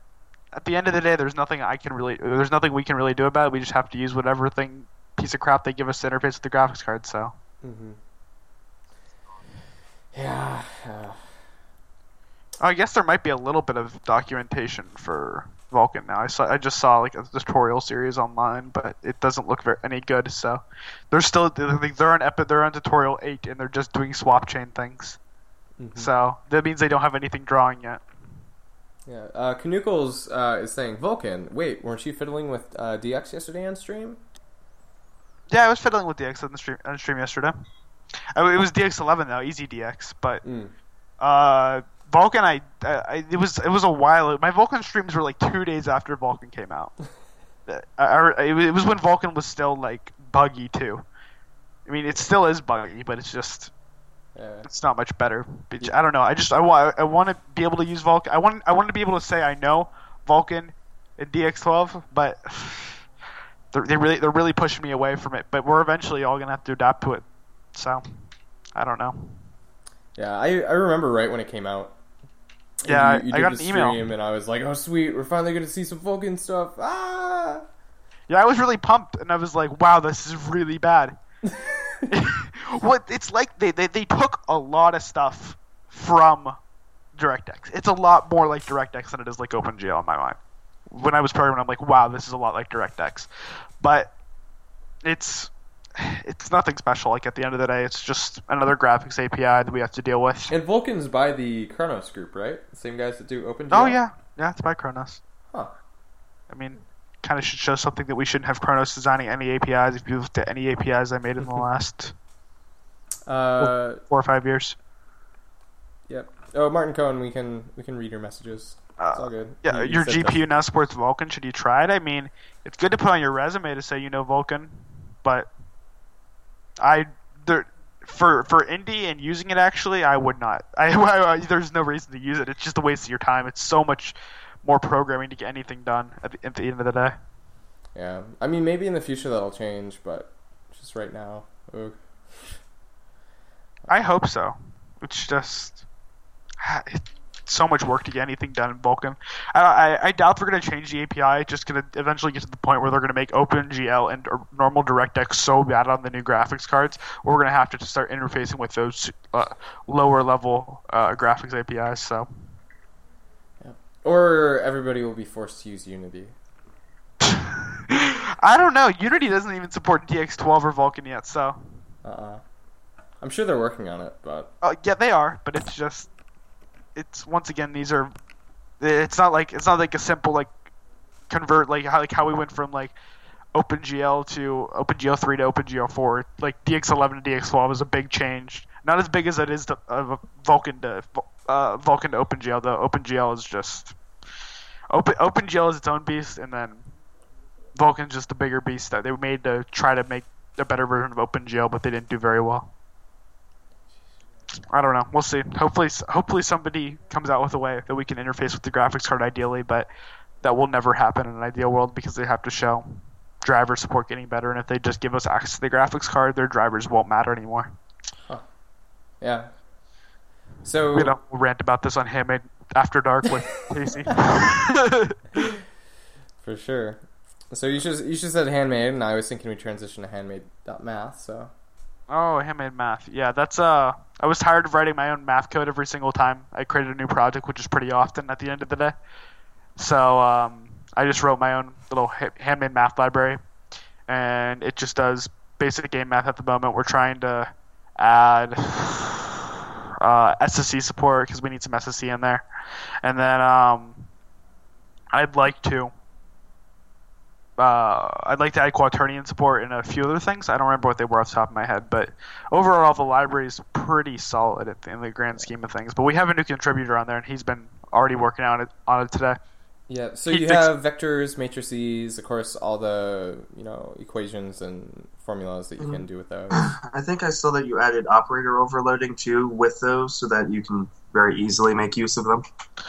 at the end of the day, there's nothing I can really, there's nothing we can really do about it. We just have to use whatever thing piece of crap they give us to interface with the graphics card. So hmm Yeah. uh, I guess there might be a little bit of documentation for Vulkan now. I saw, I just saw like a tutorial series online, but it doesn't look very any good. So they're still they're on epi- they're on tutorial eight, and they're just doing swap chain things. mhm. So that means they don't have anything drawing yet. Yeah. Uh, Canuckles uh, is saying Vulkan. Wait, weren't you fiddling with uh, DX yesterday on stream? Yeah, I was fiddling with DX on the stream on stream yesterday. I, it was DX11 though, easy DX, but Mm. uh, Vulkan, I, I, it was it was a while. My Vulkan streams were like two days after Vulkan came out. I, I- it was when Vulkan was still like buggy too. I mean, it still is buggy, but it's just Yeah. it's not much better. I don't know. I just I want I want to be able to use Vulkan. I want I want to be able to say I know Vulkan and DX12, but they're, they really they're really pushing me away from it. But we're eventually all gonna have to adapt to it. So I don't know. Yeah, I I remember right when it came out. Yeah, you, you I got the an email. and I was like, "Oh, sweet, we're finally gonna see some Vulkan stuff." Ah, Yeah, I was really pumped, and I was like, "Wow, this is really bad." what it's like they, they they took a lot of stuff from DirectX. It's a lot more like DirectX than it is like OpenGL in my mind. When I was programming, I'm like, "Wow, this is a lot like DirectX," but it's it's nothing special. Like at the end of the day, it's just another graphics API that we have to deal with. and Vulkan's by the Khronos group, right? The same guys that do OpenGL. Oh yeah, yeah, it's by Khronos. Huh. I mean, kind of should show something that we shouldn't have Khronos designing any APIs. If you looked at any APIs I made in the last Uh, four or five years. yep. Oh, Martin Cohen, we can we can read your messages. It's all good. Yeah, You- you your said GPU now supports Vulkan. Should you try it? I mean, it's good to put on your resume to say you know Vulkan, but I there for for indie and using it actually, I would not. I, I- there's no reason to use it. It's just a waste of your time. It's so much more programming to get anything done at the, at the end of the day. Yeah, I mean, maybe in the future that'll change, but just right now. I hope so. It's just it's so much work to get anything done in Vulkan. I, I, I doubt they're going to change the API. It's just going to eventually get to the point where they're going to make OpenGL and normal DirectX so bad on the new graphics cards, we're going to have to just start interfacing with those uh, lower level uh, graphics APIs. So or everybody will be forced to use Unity. I don't know. Unity doesn't even support DX12 or Vulkan yet. So Uh-uh. I'm sure they're working on it, but Uh, yeah, they are, but it's just, it's once again these are, it's not like it's not like a simple like convert like how like how we went from like OpenGL to OpenGL three to OpenGL four. Like DX11 to DX12 is a big change. Not as big as it is to uh, Vulkan to uh, Vulkan to OpenGL. Though OpenGL is just Open OpenGL is its own beast, and then Vulkan's just a bigger beast that they made to try to make a better version of OpenGL, but they didn't do very well. I don't know. We'll see. Hopefully, hopefully somebody comes out with a way that we can interface with the graphics card ideally, but that will never happen in an ideal world because they have to show driver support getting better, and if they just give us access to the graphics card, their drivers won't matter anymore. yeah. So You know, we'll rant about this on Handmade After Dark with Casey. for sure. So you should you should said handmade, and I was thinking we transition to handmade.math. So oh, Handmade Math. Yeah, that's uh. I was tired of writing my own math code every single time I created a new project, which is pretty often at the end of the day. So um, I just wrote my own little handmade math library, and it just does basic game math at the moment. We're trying to add uh, SSE support because we need some SSE in there, and then um, I'd like to. Uh, I'd like to add quaternion support and a few other things. I don't remember what they were off the top of my head, but overall the library is pretty solid the, in the grand scheme of things. But we have a new contributor on there, and he's been already working on it on it today. yeah. So He you fixed- have vectors, matrices, of course, all the you know equations and formulas that you can do with those. I think I saw that you added operator overloading too with those, so that you can very easily make use of them.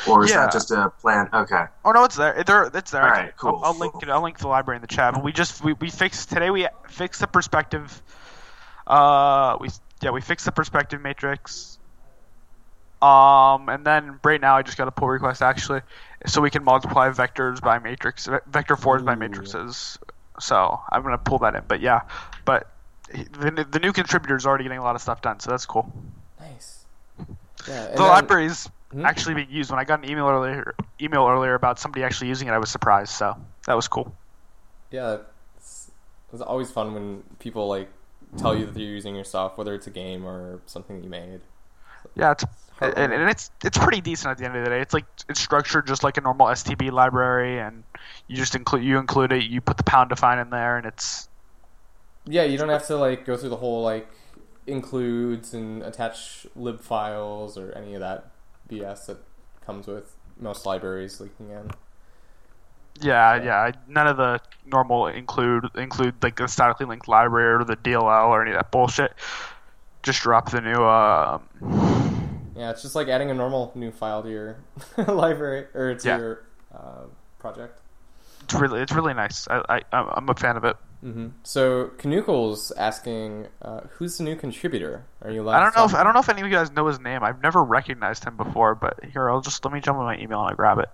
Or is Yeah. that just a plan? Okay. Oh no, it's there. They're, it's there. All right, cool, I'll, I'll link cool. it. I'll link the library in the chat. But we just we, we fixed today. We fixed the perspective. Uh, we yeah we fixed the perspective matrix. Um, and then right now I just got a pull request actually, so we can multiply vectors by matrix vector fours by matrices. So I'm gonna pull that in. But yeah, but the the new contributor is already getting a lot of stuff done, so that's cool. Nice. Yeah. The then- library is Hmm? actually being used. When I got an email earlier, email earlier about somebody actually using it, I was surprised. So that was cool. Yeah, it's, it's always fun when people like tell you that they're using your stuff, whether it's a game or something you made. Yeah, it's and, and it's it's pretty decent at the end of the day. It's like it's structured just like a normal STB library, and you just include you include it. You put the pound define in there, and it's Yeah, you don't have to like go through the whole like includes and attach lib files or any of that BS that comes with most libraries leaking in. yeah yeah. None of the normal include include like the statically linked library or the DLL or any of that bullshit. Just drop the new. Uh, Yeah, it's just like adding a normal new file to your library or to Yeah. your uh, project. It's really it's really nice. I, I I'm a fan of it. Mm-hmm. So Canuckles asking, uh, who's the new contributor? Are you? I don't know if I don't know if any of you guys know his name. I've never recognized him before, but here I'll just let me jump on my email and I grab it.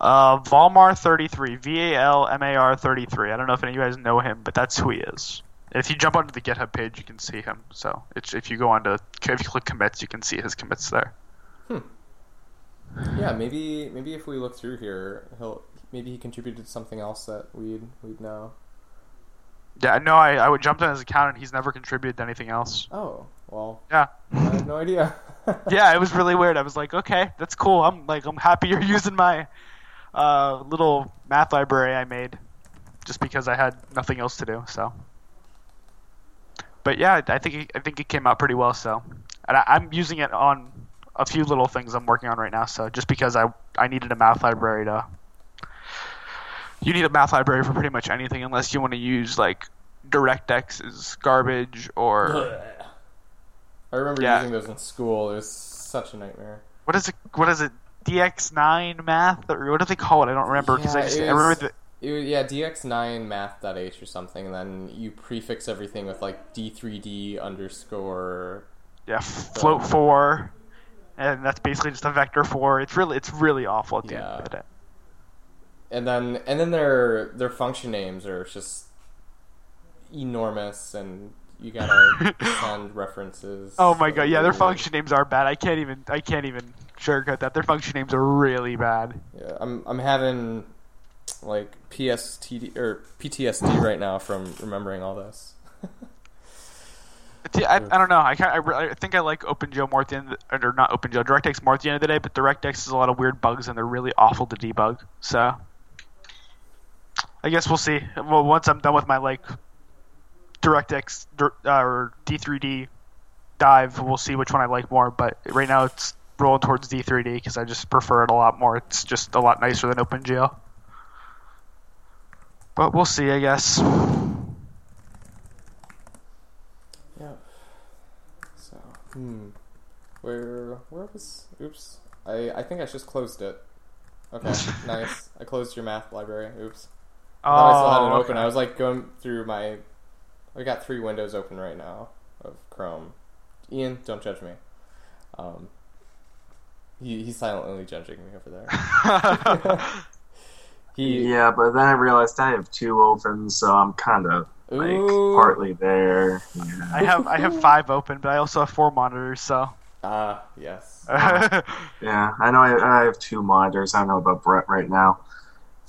Uh, Valmar thirty three, V A L M A R thirty three. I don't know if any of you guys know him, but that's who he is. And if you jump onto the GitHub page, you can see him. So it's, if you go onto if you click commits, you can see his commits there. Yeah, maybe maybe if we look through here, he'll maybe he contributed something else that we'd we'd know. Yeah, no, I I would jump on his account and he's never contributed to anything else. Oh well, Yeah. I had no idea. yeah, it was really weird. I was like, okay, that's cool. I'm like, I'm happy you're using my uh, little math library I made, just because I had nothing else to do. So, but yeah, I think it, I think it came out pretty well. So, and I, I'm using it on a few little things I'm working on right now. So, just because I I needed a math library to, you need a math library for pretty much anything unless you want to use like DirectX is garbage or I remember Yeah. using those in school. It was such a nightmare. what is it? What is it? DX9 math or what do they call it? I don't remember because I just it I remember the, was, yeah, dx9 math.h or something, and then you prefix everything with like d3d underscore. yeah float four, and that's basically just a vector four. It's really it's really awful at the end of the day. And then and then their their function names are just enormous, and you gotta send references. Oh my god, yeah, their function names are bad. I can't even I can't even sugarcoat that. Their function names are really bad. Yeah, I'm I'm having like PSTD or PTSD right now from remembering all this. I, I don't know. I, I, I think I like OpenGL more at the end, of the, or not OpenGL, DirectX more at the end of the day. But DirectX has a lot of weird bugs, and they're really awful to debug. So, I guess we'll see. Well, once I'm done with my like DirectX uh, or D3D dive, we'll see which one I like more. But right now, it's rolling towards D3D because I just prefer it a lot more. It's just a lot nicer than OpenGL. But we'll see, I guess. Yeah. So, hmm. Where where was oops. I I think I just closed it. Okay, nice. I closed your math library. Oops. I I still had it Oh, open. I was like going through my I got three windows open right now of Chrome. Ian, don't judge me. Um he, he's silently judging me over there. he Yeah, but then I realized I have two open, so I'm kind of like Ooh. partly there. Yeah. I have I have five open, but I also have four monitors. So Ah, yes. Yeah, I know I, I have two monitors. I don't know about Brett right now.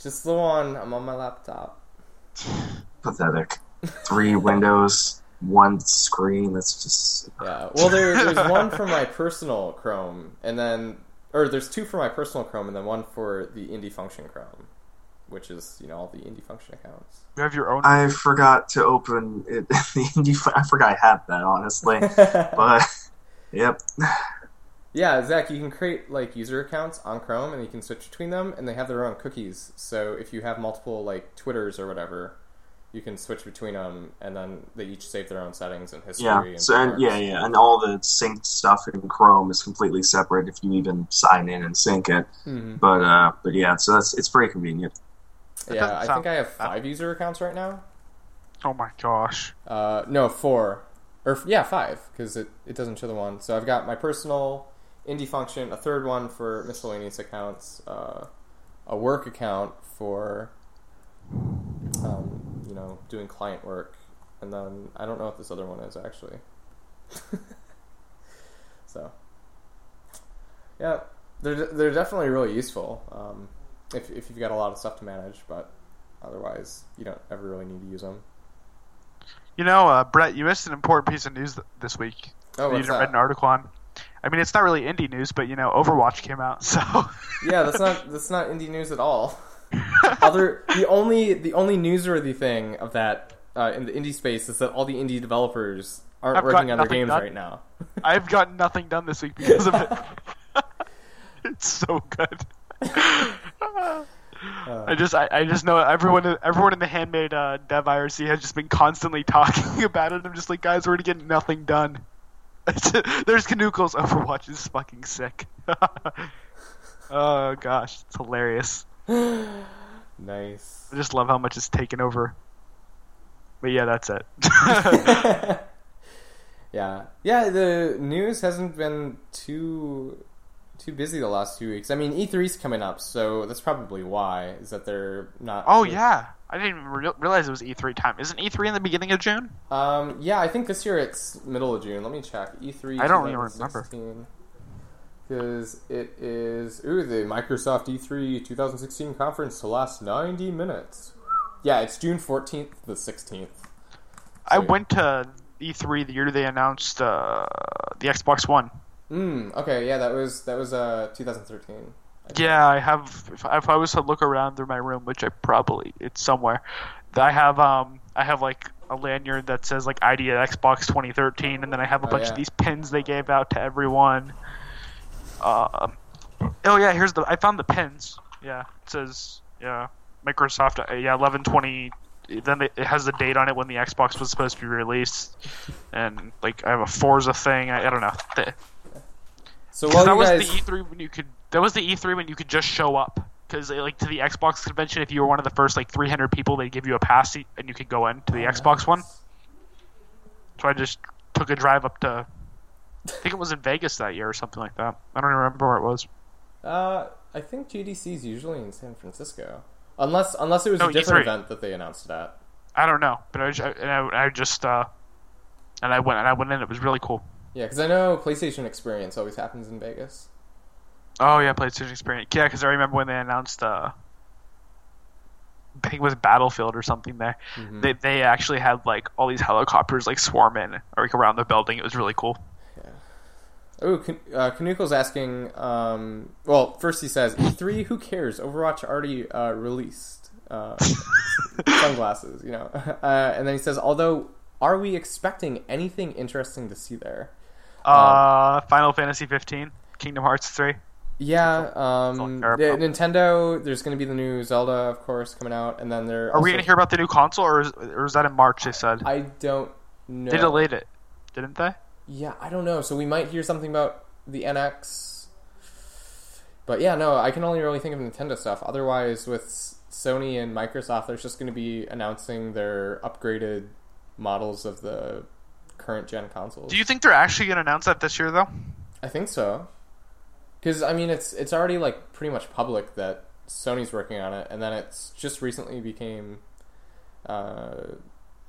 Just the one. I'm on my laptop. Pathetic. Three windows, one screen. That's just Yeah. Well, there, there's one for my personal Chrome, and then, or there's two for my personal Chrome, and then one for the Indie Function Chrome, which is you know all the Indie Function accounts. you have your own. I forgot to open it. The indie. I forgot I had that honestly, but yep. Yeah, Zak, you can create like user accounts on Chrome, and you can switch between them, and they have their own cookies. So if you have multiple like Twitters or whatever, you can switch between them, and then they each save their own settings and history. Yeah. and So and yeah, yeah, and all the synced stuff in Chrome is completely separate if you even sign in and sync it. Mhm. But uh, but yeah, so that's it's pretty convenient. That Yeah, I think I have five user accounts right now. oh my gosh. Uh, no, four. Or yeah, five because it, it doesn't show the one. So I've got my personal indie function, a third one for miscellaneous accounts, uh, a work account for um, you know doing client work, and then I don't know what this other one is actually. so yeah, they're they're definitely really useful um, if if you've got a lot of stuff to manage, but otherwise you don't ever really need to use them. You know, uh, Brett, you missed an important piece of news th- this week. Oh, that you what's didn't read an article on. I mean, it's not really indie news, but you know, Overwatch came out, so Yeah, that's not that's not indie news at all. Other the only the only newsworthy thing of that uh, in the indie space is that all the indie developers aren't I've working on their games done. right now. I've gotten nothing done this week because of it. it's so good. I just, I, I just know everyone, everyone in the handmade uh, dev IRC has just been constantly talking about it. I'm just like, guys, we're gonna get nothing done. There's Canuckles. Overwatch is fucking sick. oh gosh, it's hilarious. Nice. I just love how much it's taken over. But yeah, that's it. yeah, yeah. The news hasn't been too too busy the last few weeks. I mean, E3's coming up, so that's probably why is that they're not. oh yeah, I didn't even re- realize it was E3 time. Isn't E3 in the beginning of June? Um, yeah, I think this year it's middle of June. Let me check. E3. I don't even remember. Because it is ooh the Microsoft E3 2016 conference to last 90 minutes. Yeah, it's June 14th to the 16th. I went to E3 the year they announced uh, the Xbox One. Mm, okay, yeah, that was that was uh 2013. Yeah, I have. If, if I was to look around through my room, which I probably it's somewhere, I have um I have like a lanyard that says like ID at Xbox 2013, and then I have a Oh, bunch yeah. of these pins they gave out to everyone. Uh, oh yeah, here's the I found the pins. Yeah, it says yeah Microsoft uh, yeah 1120. Then it it has the date on it when the Xbox was supposed to be released, and like I have a Forza thing. I, I don't know. So while that was guys, the E3 when you could. That was the E3 when you could just show up. Because like to the Xbox convention, if you were one of the first like 300 people, they'd give you a pass and you could go in to the Xbox one. So I just took a drive up to. I think it was in Vegas that year or something like that. I don't even remember where it was. Uh, I think GDC is usually in San Francisco, unless unless it was No, a different E3. event that they announced it at. I don't know, but I, ju- and I, I just uh, and I went and I went in. It was really cool. Yeah, because I know PlayStation Experience always happens in Vegas. Oh yeah, PlayStation Experience. Yeah, because I remember when they announced. Uh, I think it was Battlefield or something there. Mhm. They they actually had like all these helicopters like swarm in or like around the building. It was really cool. Oh, Kan- uh, Kanuko's asking. Um, well, first he says E3. Who cares? Overwatch already uh, released uh, sunglasses, you know. Uh, and then he says, although, are we expecting anything interesting to see there? Uh, Final Fantasy 15, Kingdom Hearts 3. Yeah, um, the- Nintendo. There's going to be the new Zelda, of course, coming out, and then there. Are we gonna hear about the new console, or is, or is that in March? They said I don't know. they delayed it, didn't they? Yeah, I don't know. So we might hear something about the NX. But yeah, no, I can only really think of Nintendo stuff. Otherwise, with Sony and Microsoft, they're just going to be announcing their upgraded models of the current gen consoles. Do you think they're actually gonna announce that this year, though? I think so. Because I mean, it's it's already like pretty much public that Sony's working on it, and then it's just recently became uh,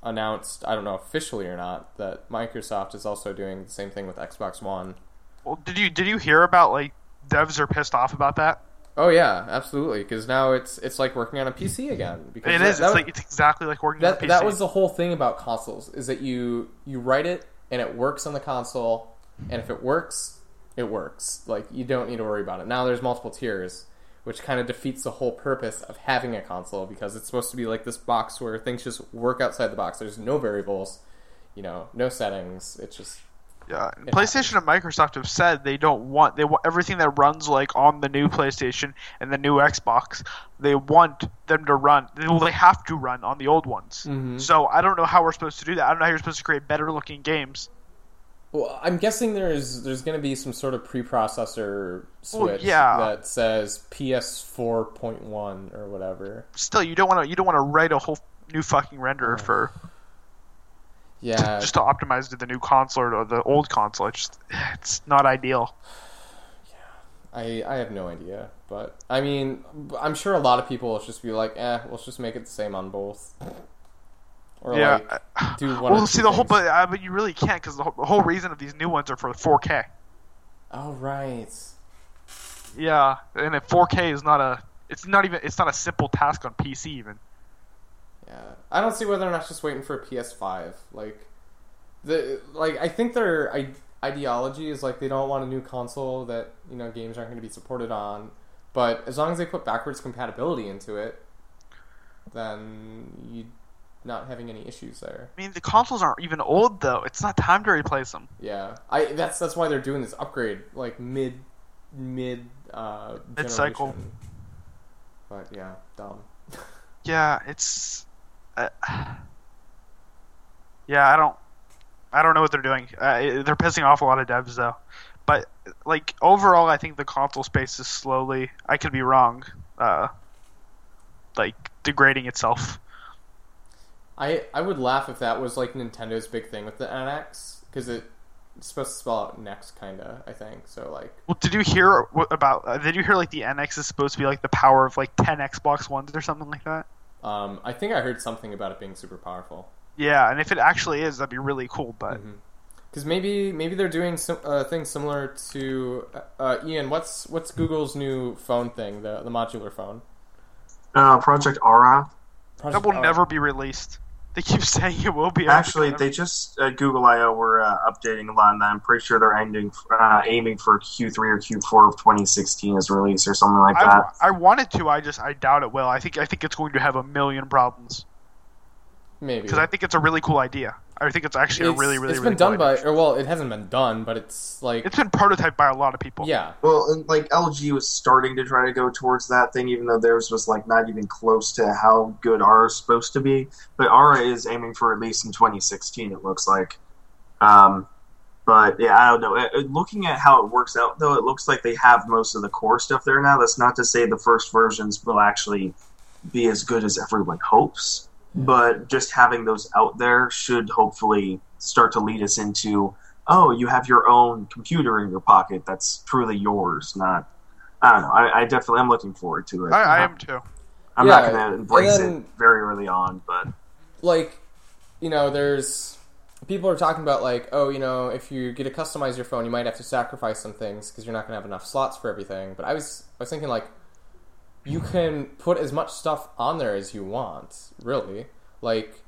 announced. I don't know officially or not that Microsoft is also doing the same thing with Xbox One. Well, did you did you hear about like devs are pissed off about that? Oh yeah, absolutely. Because now it's it's like working on a PC again. Because It that, is. That, It's like it's exactly like working that, on a PC. that was the whole thing about consoles is that you you write it and it works on the console, and if it works, it works. Like you don't need to worry about it. Now there's multiple tiers, which kind of defeats the whole purpose of having a console because it's supposed to be like this box where things just work outside the box. There's no variables, you know, no settings. It's just Yeah, It PlayStation and Microsoft have said they don't want they want everything that runs like on the new PlayStation and the new Xbox. They want them to run. Well, they have to run on the old ones. Mhm. So I don't know how we're supposed to do that. I don't know how you're supposed to create better looking games. Well, I'm guessing there's there's going to be some sort of preprocessor Well, switch yeah. that says PS4.1 or whatever. Still, you don't want to you don't want to write a whole new fucking renderer for Yeah, just to optimize to the new console or the old console. It's just it's not ideal. Yeah, I I have no idea, but I mean, I'm sure a lot of people will just be like, "Eh, let's just make it the same on both." Or yeah. like do one. well, see the whole but uh, but you really can't because the whole, the whole reason of these new ones are for 4K. Oh right. Yeah, and if 4K is not a, it's not even, it's not a simple task on PC even. Yeah, I don't see why they're not just waiting for a PS5. Like, the like I think their I- ideology is like they don't want a new console that you know games aren't going to be supported on. But as long as they put backwards compatibility into it, then you not having any issues there. I mean, the consoles aren't even old though. It's not time to replace them. Yeah, I that's that's why they're doing this upgrade like mid mid uh Mid-cycle. But yeah, dumb. Yeah, it's, uh, yeah, I don't, I don't know what they're doing. Uh, they're pissing off a lot of devs though. But like overall, I think the console space is slowly. I could be wrong. Uh, like degrading itself. I I would laugh if that was like Nintendo's big thing with the NX because it, it's supposed to spell out next kinda. I think so. Like, Well, did you hear what about? Uh, did you hear like the NX is supposed to be like the power of like ten Xbox Ones or something like that? um, I think I heard something about it being super powerful. Yeah, and if it actually is, that'd be really cool. But Because maybe maybe they're doing some uh, things similar to uh, Ian. What's what's Google's new phone thing? The the modular phone. Uh, Project Ara. Project that will Ara. never be released. They keep saying it will be. Actually, they just at Google I/O were uh, updating a lot, and I'm pretty sure they're ending uh, aiming for Q3 or Q4 of 2016 as release or something like I, that. I wanted to. I just I doubt it will. I think I think it's going to have a million problems maybe because I think it's a really cool idea. I think it's actually it's, a really really. it's really been done by or well, it hasn't been done, but it's like It's been prototyped by a lot of people. yeah, Well, and, like LG was starting to try to go towards that thing, even though theirs was like not even close to how good Ara is supposed to be. But Ara is aiming for release in 2016. It looks like. Um, but yeah, I don't know. Uh, uh, Looking at how it works out, though, it looks like they have most of the core stuff there now. That's not to say the first versions will actually be as good as everyone hopes, but just having those out there should hopefully start to lead us into oh, you have your own computer in your pocket that's truly yours, not. I don't know. I, I definitely am looking forward to it. I, I am too. I'm Yeah, not going to embrace then- it very early on, but like you know there's people are talking about like oh you know if you get to customize your phone you might have to sacrifice some things because you're not going to have enough slots for everything but i was i was thinking like you can put as much stuff on there as you want really like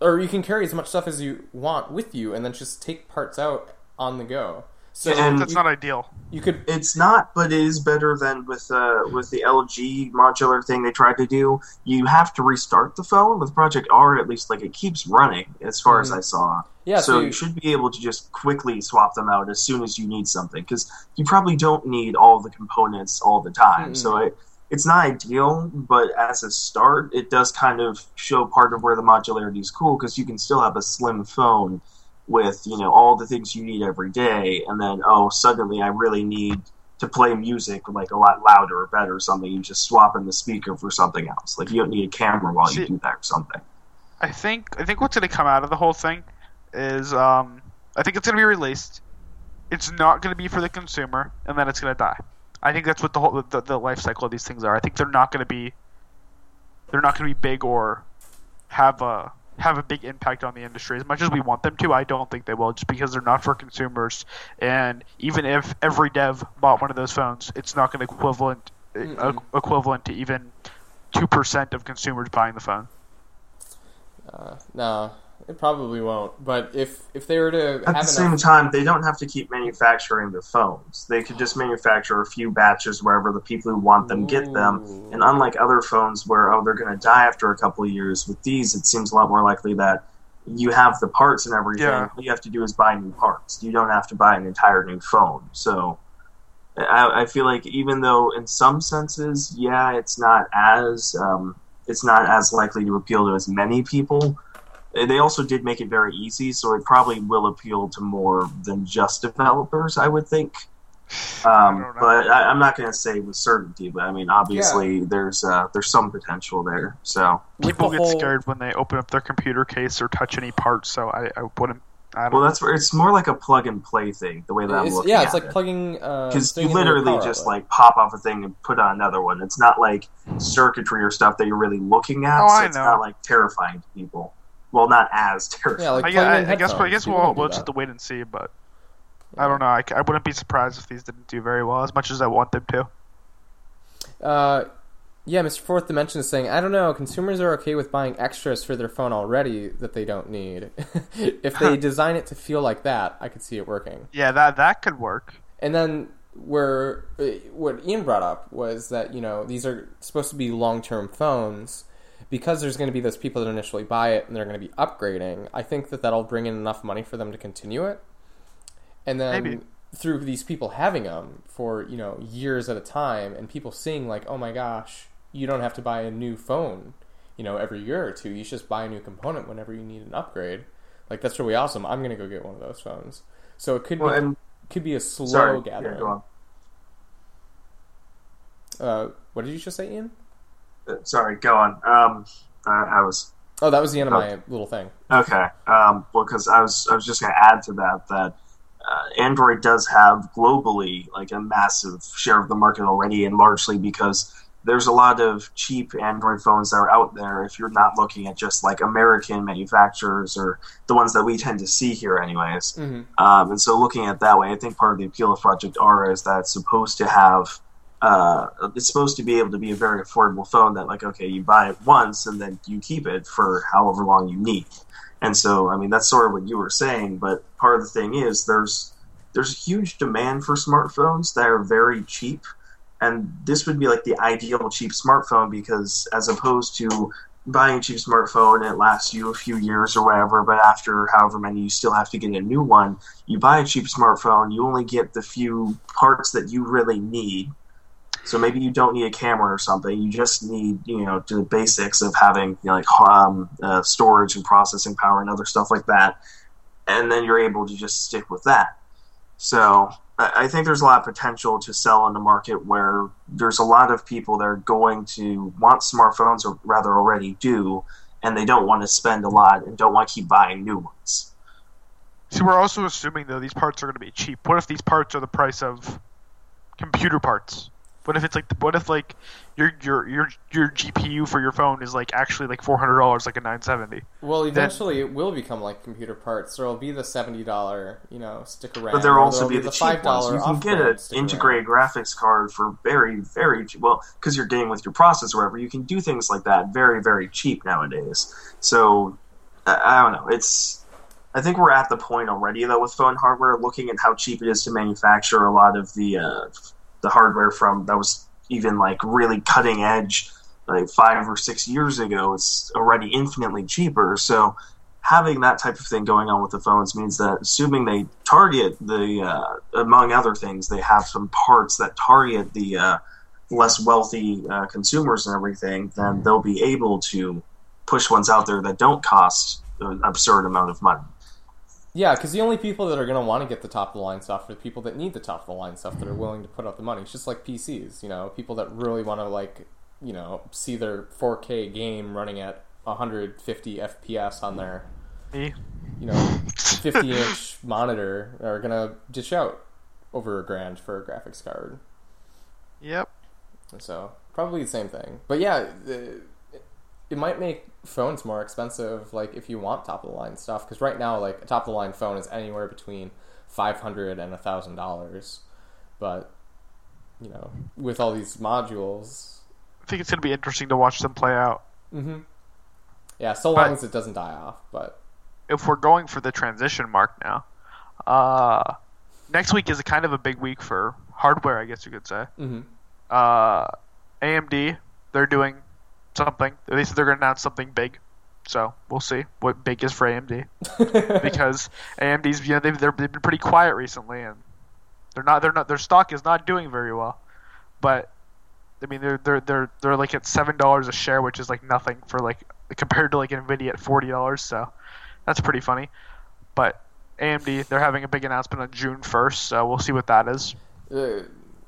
or you can carry as much stuff as you want with you and then just take parts out on the go so And- That's you, not ideal. you could it's not. But it is better than with uh, with the LG modular thing they tried to do. You have to restart the phone with Project Ara. At least like it keeps running as far as Mhm. I saw. yeah so so, you should be able to just quickly swap them out as soon as you need something because you probably don't need all the components all the time. Mhm. So it, it's not ideal, but as a start, it does kind of show part of where the modularity is cool because you can still have a slim phone with you know all the things you need every day, and then oh suddenly I really need to play music like a lot louder or better or something. You just swap in the speaker for something else. Like you don't need a camera while you do that or something. I think I think what's going to come out of the whole thing is um, I think it's going to be released. It's not going to be for the consumer, and then it's going to die. I think that's what the whole the, the life cycle of these things are. I think they're not going to be they're not going to be big or have a have a big impact on the industry as much as we want them to. I don't think they will, just because they're not for consumers. And even if every dev bought one of those phones, it's not going to equivalent uh, equivalent to even two percent of consumers buying the phone. uh, no it probably won't but if if they were to At have the same enough time, they don't have to keep manufacturing the phones. They could just manufacture a few batches wherever the people who want them get them. Ooh. And unlike other phones where oh they're going to die after a couple of years, with these it seems a lot more likely that you have the parts and everything. Yeah. All you have to do is buy new parts. You don't have to buy an entire new phone. So I, I feel like even though in some senses, yeah, it's not as um, it's not as likely to appeal to as many people. They also did make it very easy, so it probably will appeal to more than just developers. I would think. Um, don't but I, I'm not going to say with certainty. But I mean, obviously, there's uh, there's some potential there. So, People the get scared when they open up their computer case or touch any parts, so I, I wouldn't. I don't well, that's where it's more like a plug and play thing. The way that I'm looking yeah, at it's like it. plugging. uh, because thing you literally just outlet. like pop off a thing and put on another one. It's not like circuitry or stuff that you're really looking at. Oh, so I it's know. not like terrifying to people. Well, not as terrifying. Yeah, like I, plugging I, I guess. I guess we'll, we'll just have to wait and see. But I don't know. I wouldn't be surprised if these didn't do very well as much as I want them to. Uh, yeah, Mr. Fourth Dimension is saying, I don't know, consumers are okay with buying extras for their phone already that they don't need. if they design it to feel like that, I could see it working. Yeah, that that could work. And then where uh, what Ian brought up was that you know these are supposed to be long term phones because there's going to be those people that initially buy it and they're going to be upgrading. I think that that'll bring in enough money for them to continue it, and then Maybe. through these people having them for you know years at a time and people seeing like oh my gosh you don't have to buy a new phone you know every year or two you just buy a new component whenever you need an upgrade like that's really awesome i'm going to go get one of those phones so it could Well, be and could be a slow sorry, yeah, gathering on. uh, what did you just say, Ian? Uh, sorry, go on. Um, I, I was Oh, that was the end of my little thing. Okay. Um, well, because I was I was just going to add to that that uh, Android does have globally like a massive share of the market already, and largely because there's a lot of cheap Android phones that are out there. If you're not looking at just like American manufacturers or the ones that we tend to see here, anyways. Mm-hmm. Um, and so looking at it that way, I think part of the appeal of Project Ara is that it's supposed to have uh, it's supposed to be able to be a very affordable phone that like okay you buy it once and then you keep it for however long you need. And so i mean that's sort of what you were saying but part of the thing is there's there's a huge demand for smartphones that are very cheap. And this would be like the ideal cheap smartphone because as opposed to buying a cheap smartphone it lasts you a few years or whatever but after however many you still have to get a new one. You buy a cheap smartphone you only get the few parts that you really need so maybe you don't need a camera or something. You just need, you know, the basics of having you know, like um, uh, storage and processing power and other stuff like that, and then you're able to just stick with that. So I think there's a lot of potential to sell on the market where there's a lot of people that are going to want smartphones, or rather already do, and they don't want to spend a lot and don't want to keep buying new ones. See, we're also assuming though these parts are going to be cheap. What if these parts are the price of computer parts? What if it's like what if like your your your your GPU for your phone is like actually like four hundred dollars, like a nine seventy? Well, eventually it will become like computer parts. There will be the seventy dollar, you know, stick around. But there will also be the, cheap ones. You can get an integrated around. graphics card for very very cheap. Well, because you're dealing with your processor, whatever. You can do things like that very very cheap nowadays. So I, I don't know. It's I think we're at the point already though with phone hardware, looking at how cheap it is to manufacture a lot of the. Uh, the hardware from that was even like really cutting edge like five or six years ago it's already infinitely cheaper. So having that type of thing going on with the phones means that assuming they target the uh, among other things they have some parts that target the uh, less wealthy uh, consumers and everything then they'll be able to push ones out there that don't cost an absurd amount of money yeah, because the only people that are going to want to get the top of the line stuff are the people that need the top of the line stuff that are willing to put up the money. It's just like PCs, you know, people that really want to like, you know, see their 4K game running at 150 FPS on their, you know, 50 inch monitor are going to dish out over a grand for a graphics card. Yep. And so probably the same thing, but yeah. The, it might make phones more expensive like if you want top of the line stuff because right now like a top of the line phone is anywhere between 500 and a thousand dollars but you know with all these modules i think it's going to be interesting to watch them play out mm-hmm. yeah so long as it doesn't die off but if we're going for the transition mark now uh next week is a kind of a big week for hardware i guess you could say mm-hmm. uh amd they're doing something. They said they're going to announce something big. So we'll see what big is for AMD because AMD's you know they've they've been pretty quiet recently and they're not they're not their stock is not doing very well, but I mean they're they're they're they're like at seven dollars a share, which is like nothing for like compared to like Nvidia at forty dollars. So that's pretty funny. But AMD they're having a big announcement on June first, so we'll see what that is. Uh,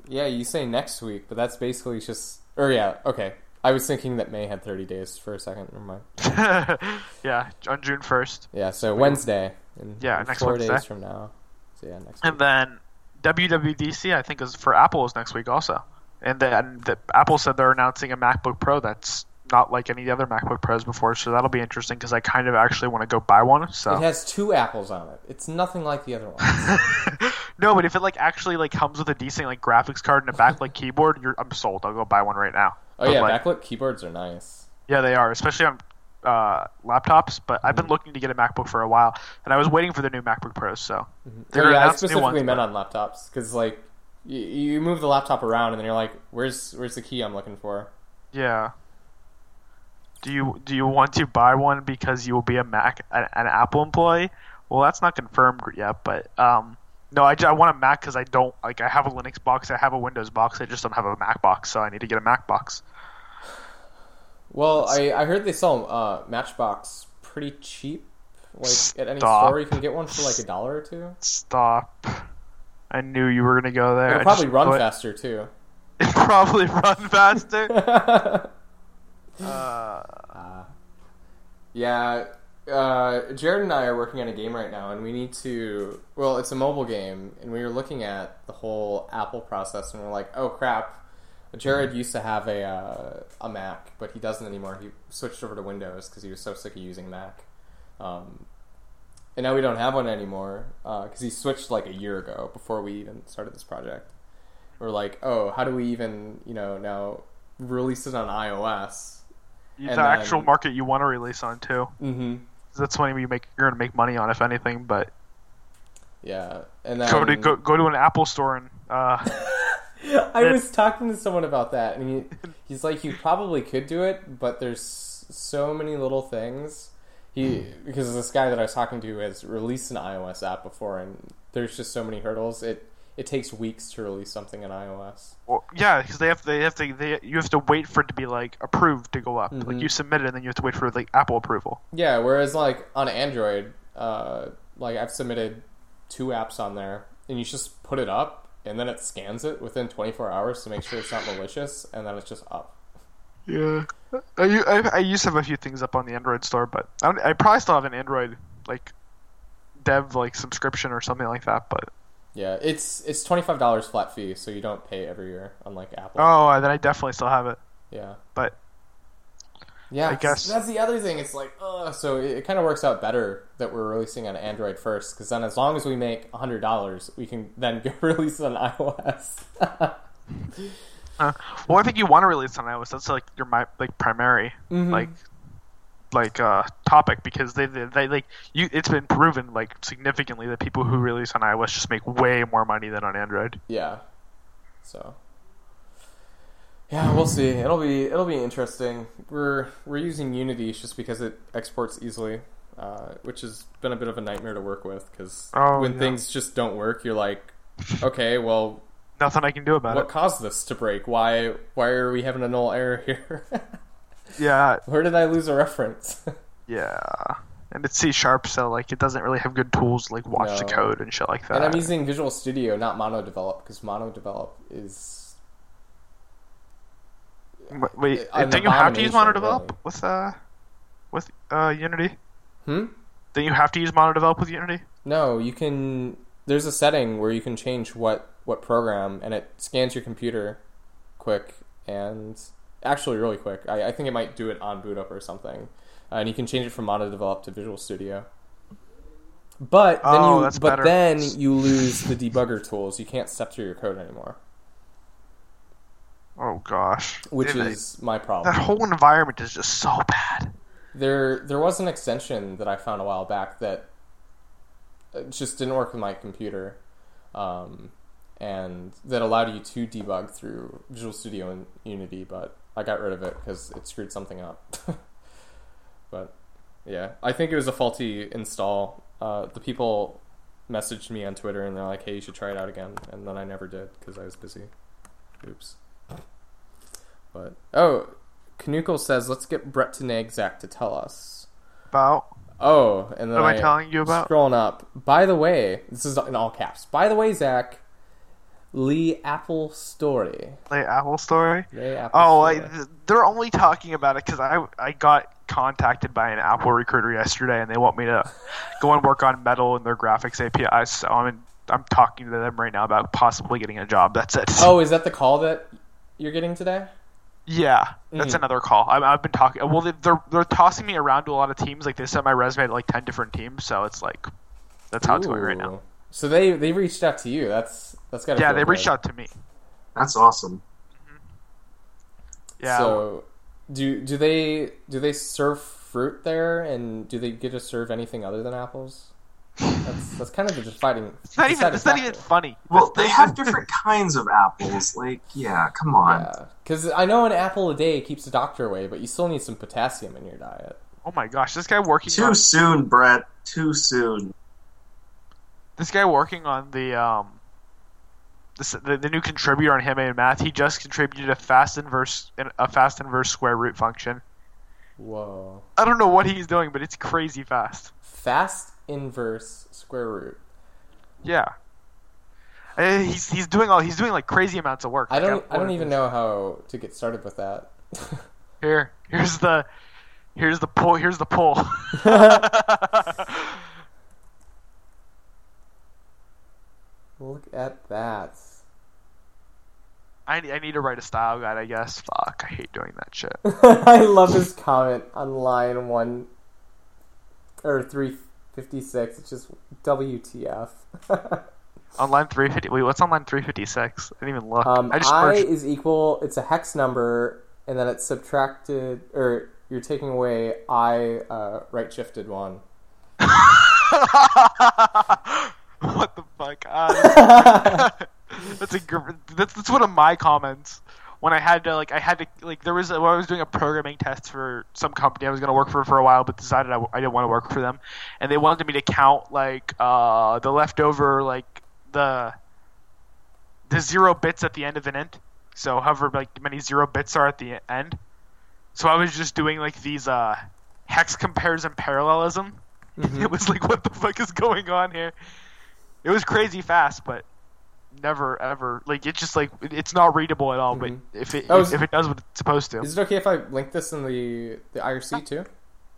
yeah, you say next week, but that's basically just or yeah okay I was thinking that May had 30 days for a second. Never mind. yeah, on June 1st. Yeah, so Wednesday. In, yeah, next four Wednesday. days from now. So yeah, next. And week. then WWDC, I think, is for Apple is next week also. And then the, Apple said they're announcing a MacBook Pro that's not like any other MacBook Pros before, so that'll be interesting because I kind of actually want to go buy one. So it has two apples on it. It's nothing like the other one. no, but if it like actually like comes with a decent like graphics card and a backlit keyboard, you're, I'm sold. I'll go buy one right now. Oh yeah, like, backlit keyboards are nice. Yeah, they are, especially on uh, laptops. But I've been Mm-hmm. looking to get a MacBook for a while, and I was waiting for the new MacBook Pros. So Mm-hmm. Oh, yeah, I specifically ones, meant but- on laptops because like you, you move the laptop around and then you're like, "Where's where's the key I'm looking for?" Yeah. Do you do you want to buy one because you will be a Mac an, an Apple employee? Well, that's not confirmed yet, but um, no, I, I want a Mac because I don't like I have a Linux box, I have a Windows box, I just don't have a Mac box, so I need to get a Mac box. Well, I, I heard they sell uh, Matchbox pretty cheap. Like at any store, you can get one for like a dollar or two. Stop! I knew you were gonna go there. It'll probably run faster too. It'll probably run faster. Uh, Yeah, uh, Jared and I are working on a game right now, and we need to. Well, it's a mobile game, and we were looking at the whole Apple process, and we're like, oh crap. Jared used to have a uh, a Mac, but he doesn't anymore. He switched over to Windows because he was so sick of using Mac. Um, and now we don't have one anymore because he switched like a year ago before we even started this project. We're like, oh, how do we even, you know, now release it on iOS? the actual then- market you want to release on too. Mm-hmm. That's when you make you're gonna make money on, if anything. But Yeah, and then go to go, go to an Apple store and uh, I was talking to someone about that, and he, he's like, you probably could do it, but there's so many little things. He because this guy that I was talking to has released an iOS app before, and there's just so many hurdles. It it takes weeks to release something in iOS. well, yeah, because they have they have to they you have to wait for it to be like approved to go up. Mhm. Like you submit it and then you have to wait for like Apple approval. Yeah, whereas like on Android, uh, like I've submitted two apps on there, and you just put it up, and then it scans it within 24 hours to make sure it's not malicious, and then it's just up. Yeah, I, I, I used to have a few things up on the Android store, but I, I probably still have an Android like dev like subscription or something like that. But Yeah, it's it's twenty five dollars flat fee, so you don't pay every year, unlike Apple. oh, then I definitely still have it. Yeah, But yeah. I guess- that's the other thing. It's like, uh, so it, it kind of works out better that we're releasing on Android first, because then as long as we make hundred dollars, we can then go release it on iOS. uh, well, I think you want to release on iOS. That's like your my like primary Mhm. like like uh topic because they, they they like you. It's been proven like significantly that people who release on iOS just make way more money than on Android. yeah. So. Yeah, we'll see. It'll be it'll be interesting. We're we're using Unity just because it exports easily, uh, which has been a bit of a nightmare to work with. Because Oh, when yeah. things just don't work, you're like, okay, well, Nothing I can do about what it. What caused this to break? Why why are we having a null error here? Yeah, Where did I lose a reference? yeah. And it's C sharp, so like it doesn't really have good tools to, like watch the code and shit like that. and I'm using Visual Studio, not Mono Develop, because Mono Develop is Wait, don't you have to use Mono Develop really. with uh with uh Unity? hmm. Then you have to use Mono Develop with Unity. No, you can. There's a setting where you can change what what program, and it scans your computer quick and actually really quick. I, I think it might do it on boot up or something, uh, and you can change it from Mono Develop to Visual Studio. But then Oh, you but better. then you lose the debugger tools. You can't step through your code anymore, Oh gosh, which Dude, is my problem. that whole environment is just so bad. There, there was an extension that I found a while back that uh, just didn't work with my computer, um, and that allowed you to debug through Visual Studio and Unity, but I got rid of it because it screwed something up. but yeah, I think it was a faulty install. Uh, the people messaged me on Twitter and they're like, "Hey, you should try it out again," and then I never did because I was busy. Oops. But oh, Canuckle says, "Let's get Brett to Zak to tell us." About Oh, and then What am I telling you about? Scrolling up. By the way, this is in all caps. By the way, Zak, Lee Apple story. the Apple story. Lee Apple Oh, story. th- they're only talking about it because I I got contacted by an Apple recruiter yesterday, and they want me to go and work on Metal and their graphics APIs. So I'm I'm talking to them right now about possibly getting a job. That's it. oh, is that the call that you're getting today? Yeah, that's Mhm. another call. I, I've been talking. Well, they- they're they're tossing me around to a lot of teams. Like they sent my resume to like ten different teams. So it's like that's how it's going right now. Ooh. So they they reached out to you. That's that's got. Yeah, they reached out to me. That's awesome. Yeah. So do do they do they serve fruit there, and do they get to serve anything other than apples? That's that's kind of the deciding. it's not even. It's not even funny. Well, they have different kinds of apples. Like, yeah, come on. Yeah, because I know an apple a day keeps the doctor away, but you still need some potassium in your diet. Oh my gosh, this guy working Too on soon, Brett. Too soon. This guy working on the um this, the, the new contributor on handmade math. He just contributed a fast inverse a fast inverse square root function. Whoa. I don't know what he's doing, but it's crazy fast. Fast inverse square root. Yeah. He's he's doing all he's doing like crazy amounts of work. I don't I don't even know how to get started with that. Here, here's the, here's the pull. Here's the pull. Look at that. I, I need to write a style guide, I guess. Fuck, I hate doing that shit. I love his comment on line one or three fifty six. It's just WTF. on line 350. Wait, what's on line 356? I didn't even look. Um, I just I is equal. It's a hex number, and then it's subtracted, or you're taking away I uh, right shifted one. what the fuck? Uh, that's a that's that's one of my comments. When I had to like I had to like there was a, when I was doing a programming test for some company I was going to work for for a while but decided I, I didn't want to work for them and they wanted me to count like uh the leftover like the the zero bits at the end of an int so however like many zero bits are at the end so I was just doing like these uh hex compares and parallelism it was like, what the fuck is going on here? It was crazy fast, but never ever like it's just like it's not readable at all. But if it Oh, if, if it does what it's supposed to, Is it okay if I link this in the the IRC too?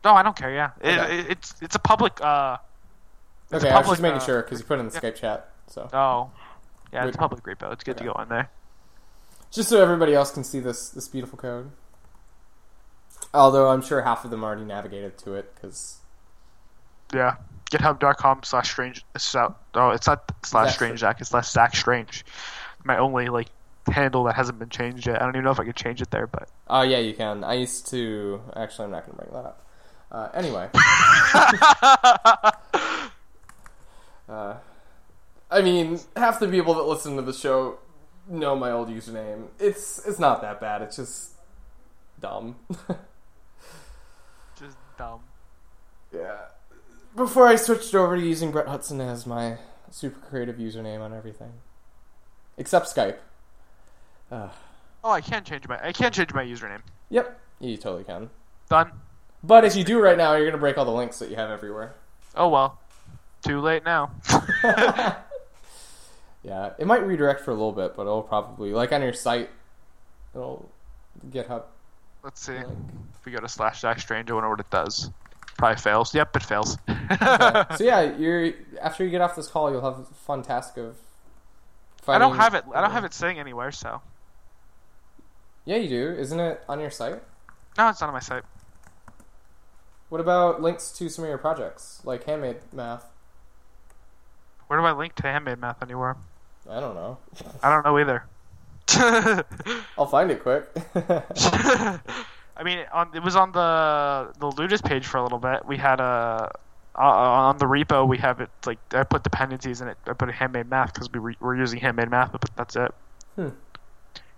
no, I don't care. Yeah, Okay. it, it's it's a public. uh it's a Okay, I was just making uh, sure because you put it in the yeah. Skype chat. So Oh, yeah, it's public repo. It's good to go on there. just so everybody else can see this this beautiful code. Although I'm sure half of them already navigated to it because Yeah, GitHub.com slash strange. Oh, it's not slash strange Zak. It's slash Zak strange. My only like handle that hasn't been changed yet. I don't even know if I could change it there, but oh yeah, you can. I used to actually. I'm not going to bring that up. Uh, anyway. uh, I mean, half the people that listen to the show know my old username. It's it's not that bad. It's just dumb. just dumb. yeah. Before I switched over to using Brett Hudson as my super creative username on everything, except Skype. Uh, Oh, I can't change my I can't change my username. yep, you totally can. Done. But if you do right now, you're gonna break all the links that you have everywhere. Oh well. Too late now. Yeah, it might redirect for a little bit, but it'll probably like on your site, it'll GitHub. Let's see. Like, If we go to slash Zak Strange, I wonder what it does. Probably fails. Yep, it fails. okay. so yeah, you're after you get off this call, you'll have a fun task of. I don't have it. I don't have it saying anywhere. So Yeah, you do. Isn't it on your site? no, it's not on my site. What about links to some of your projects, like handmade math? Where do I link to handmade math anywhere? I don't know. I don't know either. I'll find it quick. I mean, on, it was on the the Ludus page for a little bit. We had a uh, on the repo. We have it like I put dependencies in it. I put a handmade math because we were, we're using handmade math, but that's it. Hmm.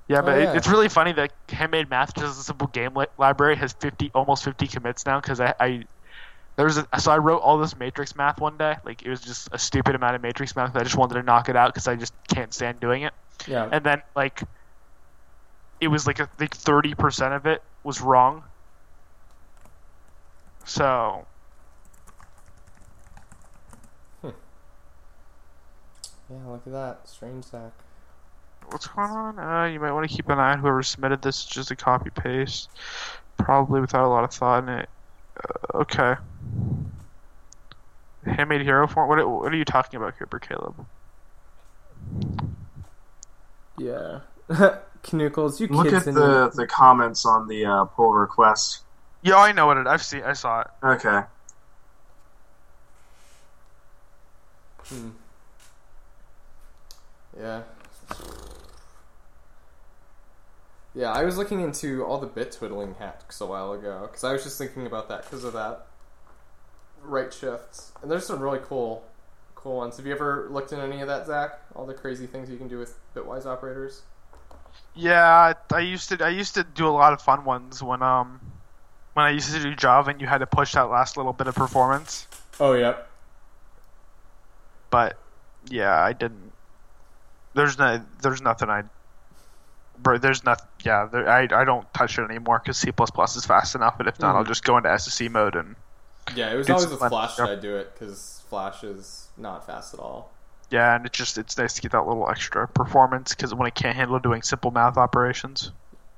Yeah, Oh, but yeah. It, it's really funny that handmade math, just a simple game li- library, has fifty almost fifty commits now. Because I, I there was a, so I wrote all this matrix math one day. Like it was just a stupid amount of matrix math. I just wanted to knock it out because I just can't stand doing it yeah. and then like it was like I think thirty percent of it was wrong. So Yeah, look at that. Strange Zak. what's going on? Uh, you might want to keep an eye on whoever submitted this. It's just a copy paste, probably without a lot of thought in it. Uh, okay. Handmade hero form. What? What are you talking about, Cooper Caleb? Yeah. Canuckles, you Look kids at in the, the comments on the uh, pull request. Yeah, I know what it. I've seen. I saw it. Okay. Hmm. Yeah. Yeah, I was looking into all the bit twiddling hacks a while ago because I was just thinking about that because of that right shifts, and there's some really cool, cool ones. Have you ever looked in any of that, Zak? All the crazy things you can do with bitwise operators. Yeah, I used to. I used to do a lot of fun ones when um when I used to do Java and you had to push that last little bit of performance. Oh, yep. But yeah, I didn't. There's no. There's nothing I. Bro, there's nothing. Yeah, there, I I don't touch it anymore because C is fast enough. But if not, I'll Mhm. just go into SSE mode and Yeah, it was always with. Flash that I do it because Flash is not fast at all. Yeah, and it's just it's nice to get that little extra performance because when it can't handle doing simple math operations.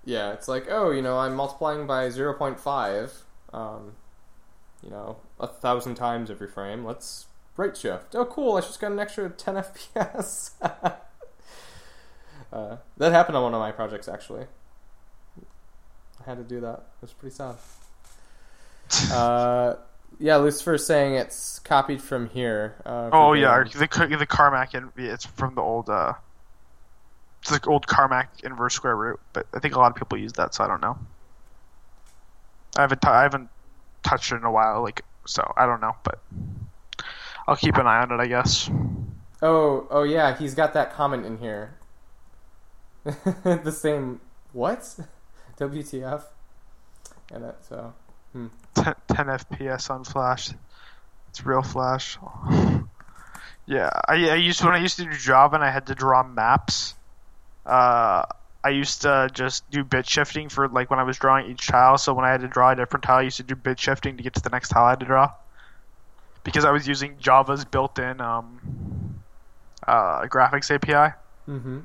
Yeah, it's like, oh, you know, I'm multiplying by 0.5, um, you know, a thousand times every frame. Let's right shift. Oh, cool, I just got an extra 10 FPS. uh, that happened on one of my projects, actually. I had to do that. It was pretty sad. uh, yeah, Lucifer's saying it's copied from here. Uh, Oh yeah, the the Carmack in, it's from the old uh, it's like old Carmack inverse square root, but I think a lot of people use that, so I don't know. I haven't t- I haven't touched it in a while, like so I don't know, but I'll keep an eye on it, I guess. Oh, oh yeah, he's got that comment in here. the same what? WTF? And it so 10, 10 FPS on Flash. It's real Flash. yeah, I, I used when I used to do Java and I had to draw maps. Uh, I used to just do bit shifting for like when I was drawing each tile. So when I had to draw a different tile, I used to do bit shifting to get to the next tile I had to draw. Because I was using Java's built-in um, uh, graphics API. mm-hmm.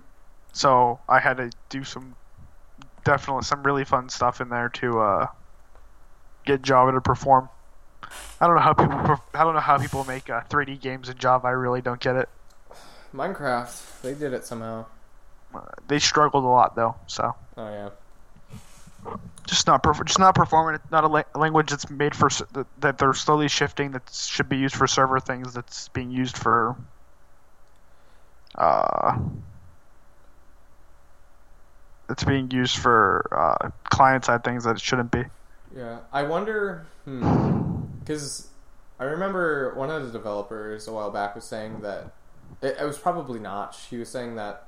So I had to do some definitely some really fun stuff in there to uh, get Java to perform. I don't know how people I don't know how people make uh, 3D games in Java. I really don't get it. Minecraft, they did it somehow. Uh, they struggled a lot though, so Oh yeah. just not perf- just not performing. It's not a la- language that's made for that, that they're slowly shifting. That should be used for server things. That's being used for. Uh, it's being used for uh, client side things that it shouldn't be. Yeah, I wonder, hmm, because I remember one of the developers a while back was saying that it, it was probably Notch. He was saying that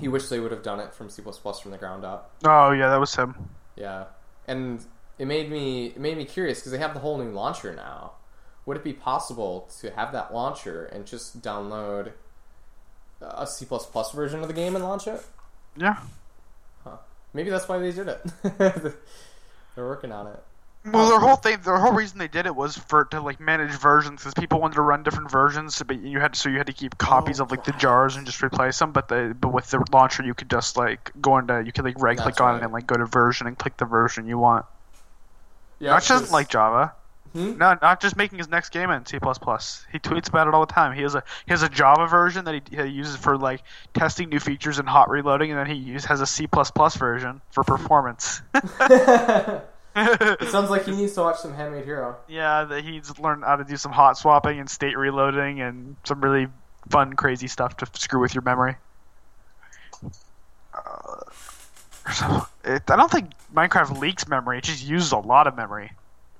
he wished they would have done it from C from the ground up. Oh yeah, that was him. Yeah, and it made me it made me curious because they have the whole new launcher now. Would it be possible to have that launcher and just download a C version of the game and launch it? Yeah. Huh. Maybe that's why they did it. They're working on it. Well, their whole thing, their whole reason they did it was for to like manage versions because people wanted to run different versions, but you had so you had to keep copies of like the jars and just replace them. But the but with the launcher, you could just like go into you could like right click on right. it and like go to version and click the version you want. Yeah, doesn't 'cause- like Java. Hmm? No, not just making his next game in C++. He tweets about it all the time. He has a he has a Java version that he, he uses for like testing new features and hot reloading, and then he use, has a C++ version for performance. It sounds like he needs to watch some Handmade Hero. Yeah, that he's learned how to do some hot swapping and state reloading and some really fun, crazy stuff to screw with your memory. Uh, it, I don't think Minecraft leaks memory; it just uses a lot of memory.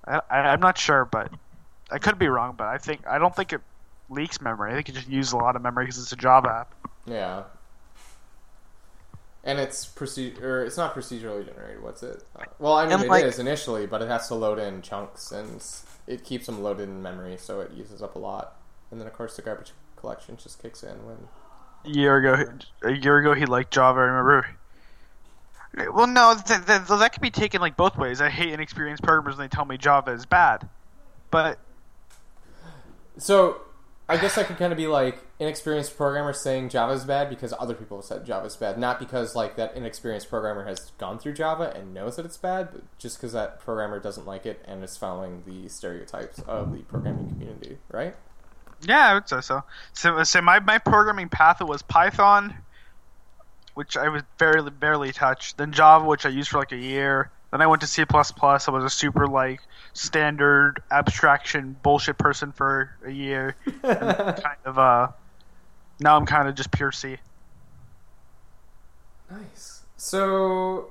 I, I'm not sure, but I could be wrong. But I think I don't think it leaks memory. I think it just uses a lot of memory because it's a Java app. Yeah. And it's proce- or it's not procedurally generated. What's it? Uh, well, I mean, And, it is like- initially, but it has to load in chunks, and it keeps them loaded in memory, so it uses up a lot. And then, of course, the garbage collection just kicks in when. A year ago, a year ago, he liked Java. I remember. Well, no, th- th- that could be taken like both ways. I hate inexperienced programmers when they tell me Java is bad, but So, I guess I could kind of be like inexperienced programmer saying Java is bad because other people have said Java is bad, not because like that inexperienced programmer has gone through Java and knows that it's bad, but just because that programmer doesn't like it and is following the stereotypes of the programming community, right? Yeah, I would say so. So, so my, my programming path was Python, which I was barely barely touched. Then Java, which I used for like a year. Then I went to C++. I was a super like standard abstraction bullshit person for a year. And kind of uh, now I'm kind of just pure C. Nice. So,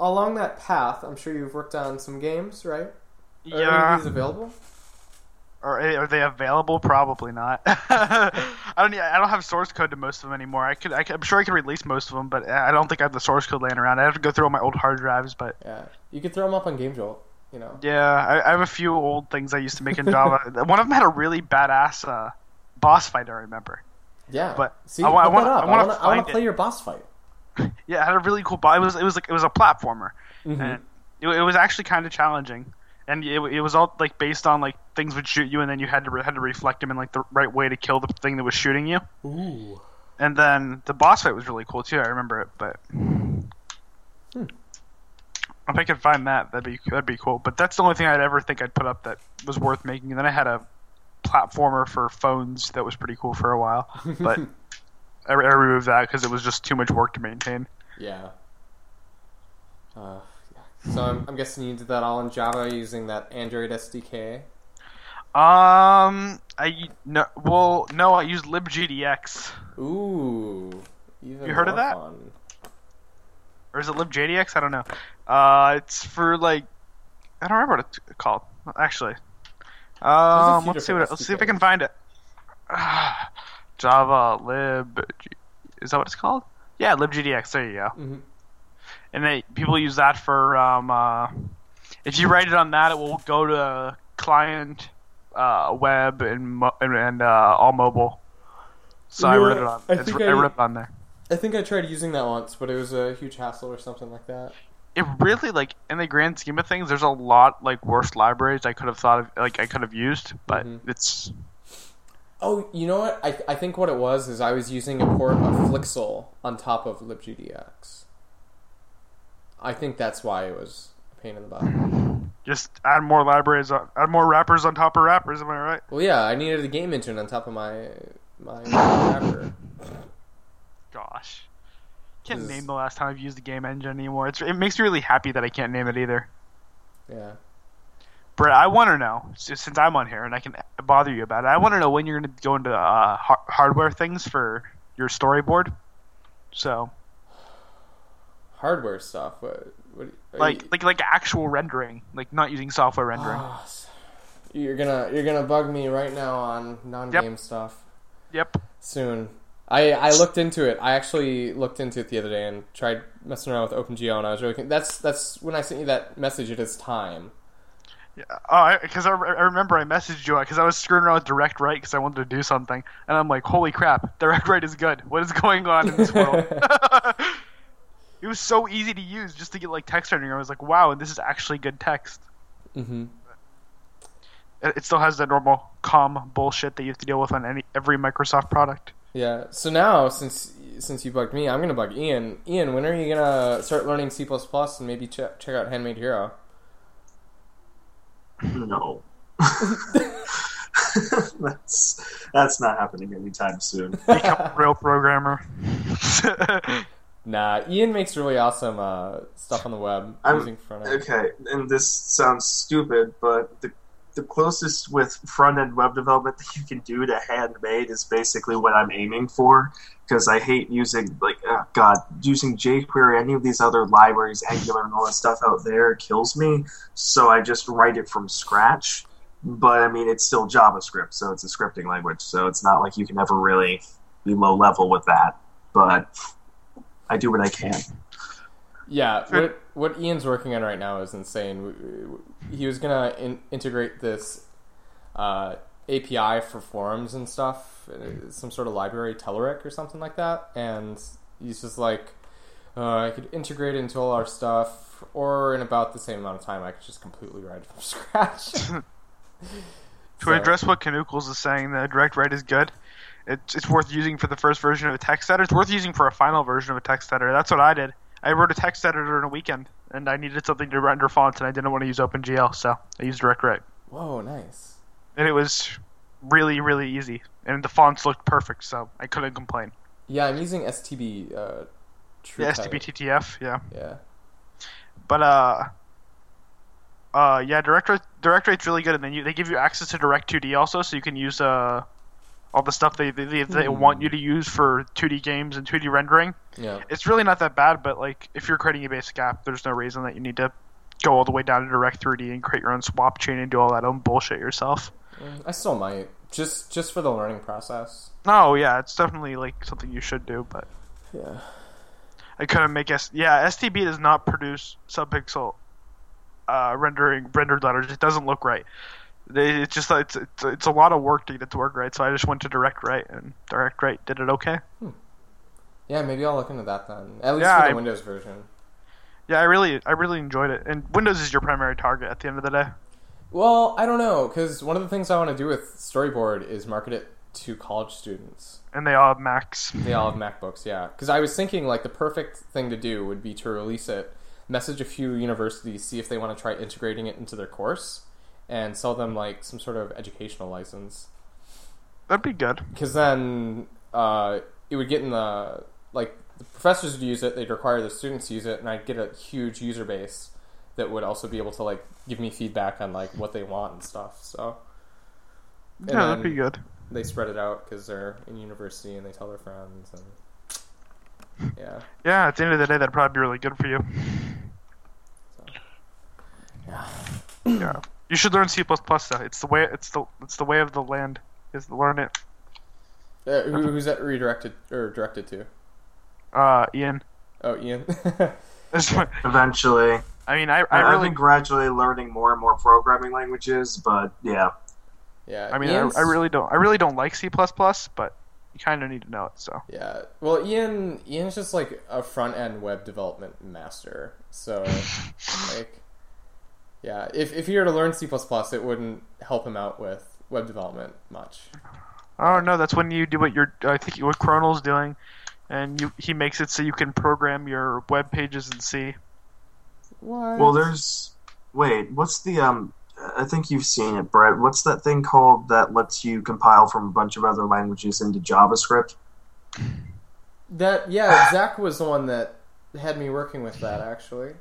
along that path, I'm sure you've worked on some games, right? Are Yeah. these available? Are, are they available? Probably not. I don't. I don't have source code to most of them anymore. I could. I I'm sure I could release most of them, but I don't think I have the source code laying around. I have to go through all my old hard drives, but. Yeah, you could throw them up on Game Jolt. You know. Yeah, I, I have a few old things I used to make in Java. One of them had a really badass uh, boss fight. I remember. Yeah. But see, I I wanna- I I wanna. I want to play it. your boss fight. Yeah, it had a really cool boss. It was it was like it was a platformer, Mhm. and it, it was actually kind of challenging. And it, it was all like based on like things would shoot you, and then you had to re- had to reflect them in like the right way to kill the thing that was shooting you. Ooh. And then the boss fight was really cool too. I remember it, but If I could find that, that'd be that'd be cool. But that's the only thing I'd ever think I'd put up that was worth making. And then I had a platformer for phones that was pretty cool for a while, but I, I removed that because it was just too much work to maintain. Yeah. Uh. So I'm, I'm guessing you did that all in Java using that Android SDK. Um, I no, well, no, I used libgdx, Ooh. You heard of that? fun. or is it libjdx? I don't know. Uh, it's for like, I don't remember what it's called actually. Um, let's see what let's see if I can find it. Java lib, is that what it's called? Yeah, libgdx. There you go. Mhm. And they people use that for um, uh, if you write it on that, it will go to client, uh, web, and mo- and, uh, all mobile. So I wrote it on. I it's, think I I- wrote it on there. I think I tried using that once, but it was a huge hassle or something like that. It really like in the grand scheme of things, there's a lot like worse libraries I could have thought of, like I could have used, but Mhm. it's Oh, you know what? I, I think what it was is I was using a port of Flixel on top of libgdx. I think that's why it was a pain in the butt. just add more libraries, on, add more wrappers on top of wrappers. Am I right? Well, yeah, I needed a game engine on top of my my wrapper. Gosh, can't This name the last time I've used a game engine anymore. It's, it makes me really happy that I can't name it either. Yeah. Brett, I want to know since I'm on here and I can bother you about it. I want to know when you're going to go into uh, hardware things for your storyboard. So, Hardware stuff. What? what like, you- like, like actual rendering, like not using software rendering. Ah, s- you're gonna you're gonna bug me right now on non-game stuff Yep. soon. I, I looked into it. I actually looked into it the other day and tried messing around with OpenGL, and I was really that's that's when I sent you that message. It is time. Yeah. Oh, because I, I remember I messaged you uh, because I was screwing around with Direct Write because I wanted to do something, and I'm like, holy crap, Direct Write is good. What is going on in this world? it was so easy to use just to get like text rendering. I was like, wow, and this is actually good text. hmm It, it still has that normal com bullshit that you have to deal with on any every Microsoft product. Yeah. So now, since since you bugged me, I'm gonna bug Ian. Ian, when are you gonna start learning C and maybe check check out Handmade Hero? No. that's that's not happening anytime soon. Become a real programmer. Nah, Ian makes really awesome uh, stuff on the web I'm- using front end. Okay, and this sounds stupid, but the the closest with front end web development that you can do to handmade is basically what I'm aiming for. Because I hate using like oh God, using jQuery, any of these other libraries, Angular, and all that stuff out there kills me. So I just write it from scratch. But I mean, it's still JavaScript, so it's a scripting language. So it's not like you can ever really be low level with that. But I do what I can. Yeah, what what Ian's working on right now is insane. W- w- He was gonna in- integrate this uh, API for forums and stuff, uh, some sort of library, Telerik or something like that. And he's just like, uh, I could integrate it into all our stuff, or in about the same amount of time, I could just completely write it from scratch. To So- address what Canuckles is saying, the direct write is good. It's, it's worth using for the first version of a text editor. It's worth using for a final version of a text editor. That's what I did. I wrote a text editor in a weekend, and I needed something to render fonts, and I didn't want to use OpenGL, so I used DirectWrite. Whoa, nice. And it was really, really easy. And the fonts looked perfect, so I couldn't complain. Yeah, I'm using STB. Uh, True Yeah. STBTTF, yeah. Yeah. But uh, uh, yeah, direct Write- direct write's really good, and then you, they give you access to Direct 2D also, so you can use uh all the stuff they they, they, they Hmm. want you to use for 2D games and 2D rendering. Yeah. It's really not that bad, but like if you're creating a basic app, there's no reason that you need to go all the way down to Direct 3D and create your own swap chain and do all that own bullshit yourself. Mm, I still might just just for the learning process. No, yeah, it's definitely like something you should do, but Yeah. I couldn't make S. Yeah, STB does not produce subpixel uh, rendering rendered letters. It doesn't look right. They, it's just it's, it's it's a lot of work to get it to work right. So I just went to Direct Write, and Direct Write did it okay. Hmm. Yeah, maybe I'll look into that then. At least Yeah, for the I- Windows version. Yeah, I really I really enjoyed it. And Windows is your primary target at the end of the day. Well, I don't know because one of the things I want to do with Storyboard is market it to college students. And they all have Macs. They all have MacBooks, yeah. Because I was thinking like the perfect thing to do would be to release it message a few universities, see if they want to try integrating it into their course, and sell them like some sort of educational license. That'd be good. Because then uh, it would get in the like the professors would use it, they'd require the students to use it, and I'd get a huge user base that would also be able to like give me feedback on like what they want and stuff. So and yeah, that'd be good. They spread it out because they're in university and they tell their friends and yeah. Yeah, at the end of the day, that'd probably be really good for you. Yeah. yeah. You should learn C++ plus though. It's the way. It's the. It's the way of the land. Is learn it. Uh, who, who's that redirected or directed to? Uh, Ian. Oh, Ian. Eventually. I mean, I, I I've really been gradually learning more and more programming languages, but yeah. yeah. I mean, I, I really don't. I really don't like C++, plus, but you kind of need to know it. So Yeah. Well, Ian Ian's just like a front end web development master. So like yeah, if if he were to learn C++, it wouldn't help him out with web development much. Oh no, that's when you do what you're. I think what Chronal's doing, and you he makes it so you can program your web pages in C. What? Well, there's. Wait, what's the um? I think you've seen it, Brett. What's that thing called that lets you compile from a bunch of other languages into JavaScript? that yeah, Zak was the one that had me working with that actually.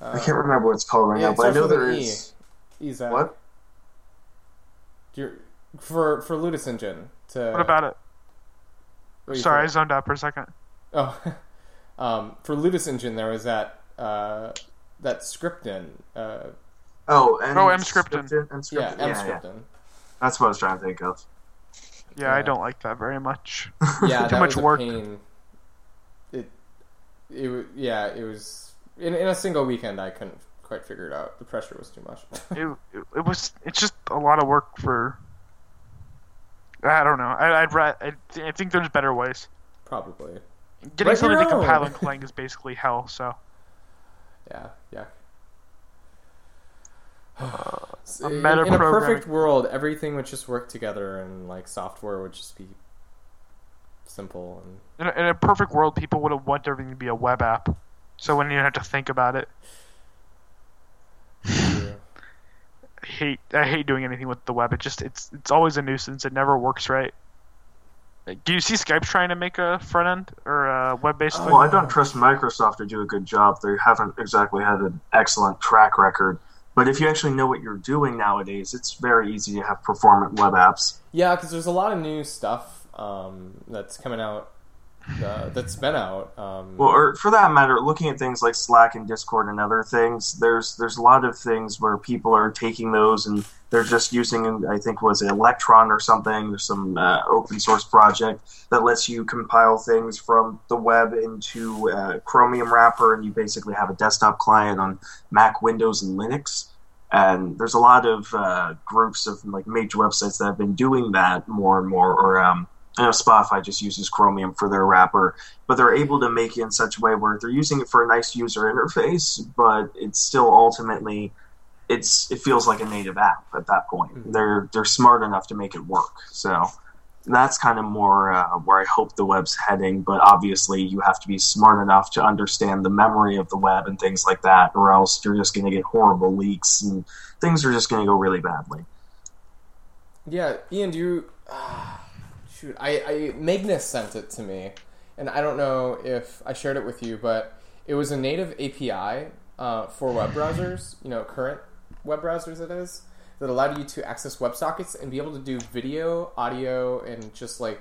Uh, I can't remember what it's called right yeah, now, but I know with there E. is. Ezak. What? You're, for for Ludus Engine to What about it? what do you Sorry, I zoned out for a second. Oh, um, for Ludus Engine, there was that uh, that scriptin. Uh, Oh, and Oh, Emscripten. Emscripten. yeah, yeah, yeah. That's what I was trying to think of. Yeah, I don't like that very much. Yeah, Too that much was a work. pain. It, it, yeah, it was in in a single weekend. I couldn't quite figure it out. The pressure was too much. it, it, it was. It's just a lot of work for. I don't know. I, I'd ra- I, I think there's better ways. Probably. Getting something to compile and Clang is basically hell. So Yeah, yeah. a in, in a perfect world, everything would just work together, and like software would just be simple and in a, in a perfect world, people would have want everything to be a web app. So when you have to think about it, yeah. I hate I hate doing anything with the web. It just it's it's always a nuisance. It never works right. Do you see Skype trying to make a front end or a web based Well, I don't trust Microsoft to do a good job. They haven't exactly had an excellent track record. But if you actually know what you're doing nowadays, it's very easy to have performant web apps. Yeah, because there's a lot of new stuff um, that's coming out. Uh, that's been out. Um, Well, or for that matter, looking at things like Slack and Discord and other things, there's there's a lot of things where people are taking those and they're just using, I think, was Electron or something? There's some uh, open source project that lets you compile things from the web into a Chromium wrapper, and you basically have a desktop client on Mac, Windows, and Linux. And there's a lot of uh, groups of like major websites that have been doing that more and more, or um, I know Spotify just uses Chromium for their wrapper, but they're able to make it in such a way where they're using it for a nice user interface, but it's still ultimately it's it feels like a native app at that point. They're they're smart enough to make it work. So that's kind of more uh, where I hope the web's heading. But obviously, you have to be smart enough to understand the memory of the web and things like that, or else you're just going to get horrible leaks and things are just going to go really badly. Yeah, Ian, do you? ah, shoot, I, I Magnus sent it to me, and I don't know if I shared it with you, but it was a native API uh, for web browsers. You know, current web browsers it is that allowed you to access WebSockets and be able to do video, audio, and just like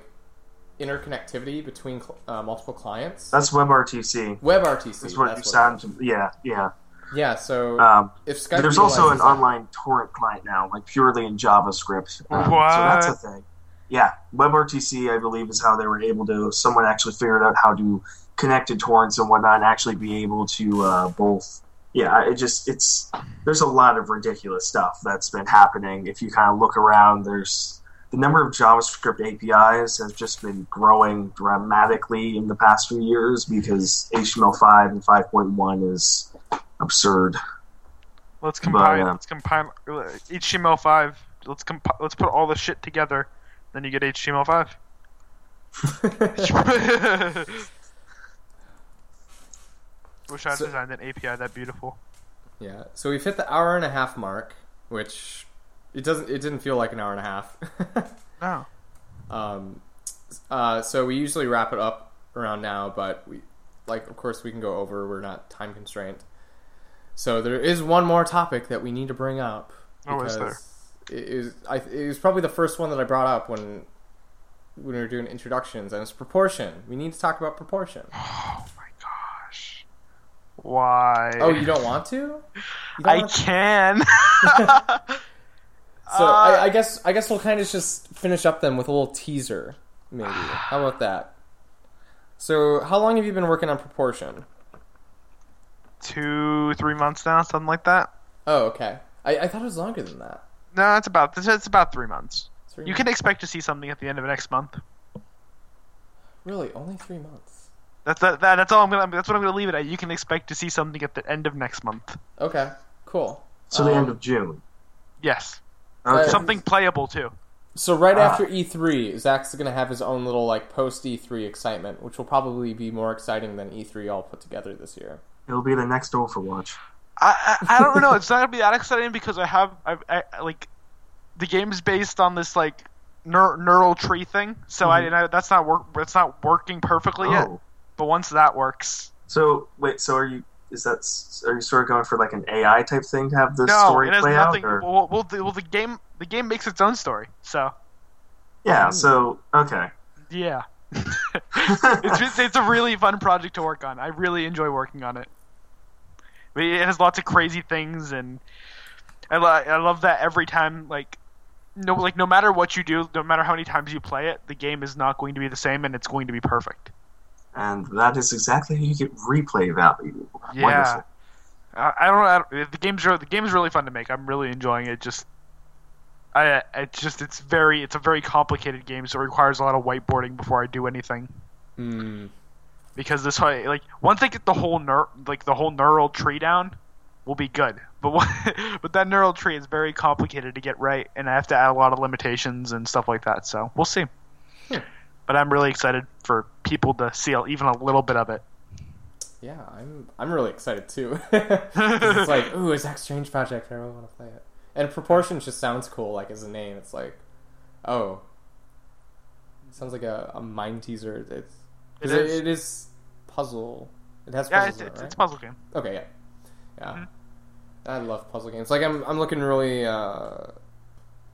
interconnectivity between cl- uh, multiple clients. That's WebRTC. WebRTC. That's what that's you it sound. To, yeah, yeah. Yeah. So Um, if Skype There's also an that- online torrent client now, like purely in JavaScript. Um, What? So that's a thing. Yeah, WebRTC, I believe, is how they were able to. Someone actually figured out how to connect to torrents and whatnot, and actually be able to uh, both. Yeah, it just it's there's a lot of ridiculous stuff that's been happening. If you kind of look around, there's the number of JavaScript APIs has just been growing dramatically in the past few years because HTML5 and 5.1 is absurd. Let's compile. yeah. Let's compile uh, HTML5. Let's compi- Let's put all the shit together. Then you get HTML5. Wish I So- designed an API that beautiful. Yeah. So we've hit the hour and a half mark, which it doesn't. It didn't feel like an hour and a half. No. um, uh, so we usually wrap it up around now, but we, like, of course, we can go over. We're not time constrained. So there is one more topic that we need to bring up. Oh, is there? It is. I, it was probably the first one that I brought up when when we were doing introductions, and it's proportion. We need to talk about proportion. Oh my gosh. Why? Oh, you don't want to? Don't I want to? can. So Uh, I, I guess I guess we'll kind of just finish up then with a little teaser, maybe. How about that? So how long have you been working on proportion? Two, three months now, something like that. Oh, okay. I, I thought it was longer than that. No, it's about it's, it's about three months. Three You can expect to see something at the end of next month. really only three months. That's that, that, That's all I'm gonna. That's what I'm gonna leave it at. You can expect to see something at the end of next month. Okay, cool. So the Um, end of June. Yes, Okay. Uh, something playable too. So right Ah. after E3, Zak's gonna have his own little like post E3 excitement, which will probably be more exciting than E3 all put together this year. It'll be the next Overwatch. I, I, I don't know. It's not gonna be that exciting because I have I, I like the game's based on this like neur- neural tree thing. So I, mm-hmm. and I that's not work. That's not working perfectly yet. Oh. But once that works, So wait, so are you? Is that? Are you sort of going for like an AI type thing to have the no, story it has play nothing. out? Or? Well, well, the, well, the game the game makes its own story. So Yeah. So okay. yeah, it's just, it's a really fun project to work on. I really enjoy working on it. I mean, It has lots of crazy things, and I, lo- I love that every time like no like no matter what you do, no matter how many times you play it, the game is not going to be the same, and it's going to be perfect. And that is exactly how you get replay value. Yeah. Wonderful. I, I don't know. I don't- the game's re- the game's really fun to make. I'm really enjoying it. Just I it's just it's very it's a very complicated game, so it requires a lot of whiteboarding before I do anything. Hmm. Because this way, like once they get the whole ner- like the whole neural tree down, we'll be good. But what, but that neural tree is very complicated to get right, and I have to add a lot of limitations and stuff like that. So we'll see. Hmm. But I'm really excited for people to see even a little bit of it. Yeah, I'm I'm really excited too. it's like, ooh, a Zak Strange project. I really want to play it. And proportion just sounds cool, like as a name. It's like, oh, sounds like a, a mind teaser. It's It is. it is puzzle. It has Yeah, puzzles it's, in it, right? it's a puzzle game. Okay, yeah, yeah. Mhm. I love puzzle games. Like I'm, I'm looking really uh,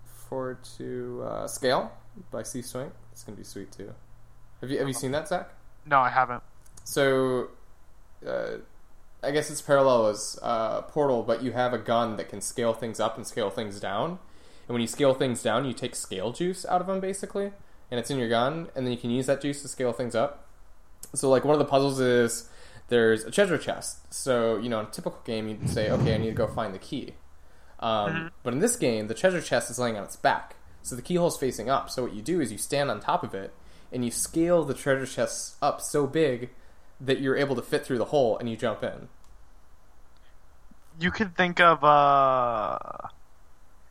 forward to uh, Scale by Steve Swink. It's gonna be sweet too. Have you have you seen that, Zak? No, I haven't. So, uh, I guess it's parallel as uh, Portal, but you have a gun that can scale things up and scale things down. And when you scale things down, you take scale juice out of them, basically, and it's in your gun, and then you can use that juice to scale things up. So, like one of the puzzles is there's a treasure chest. So, you know, in a typical game, you'd say, okay, I need to go find the key. Um, But in this game, the treasure chest is laying on its back, so the keyhole's facing up. So what you do is you stand on top of it, and you scale the treasure chest up so big that you're able to fit through the hole, and you jump in. You could think of. uh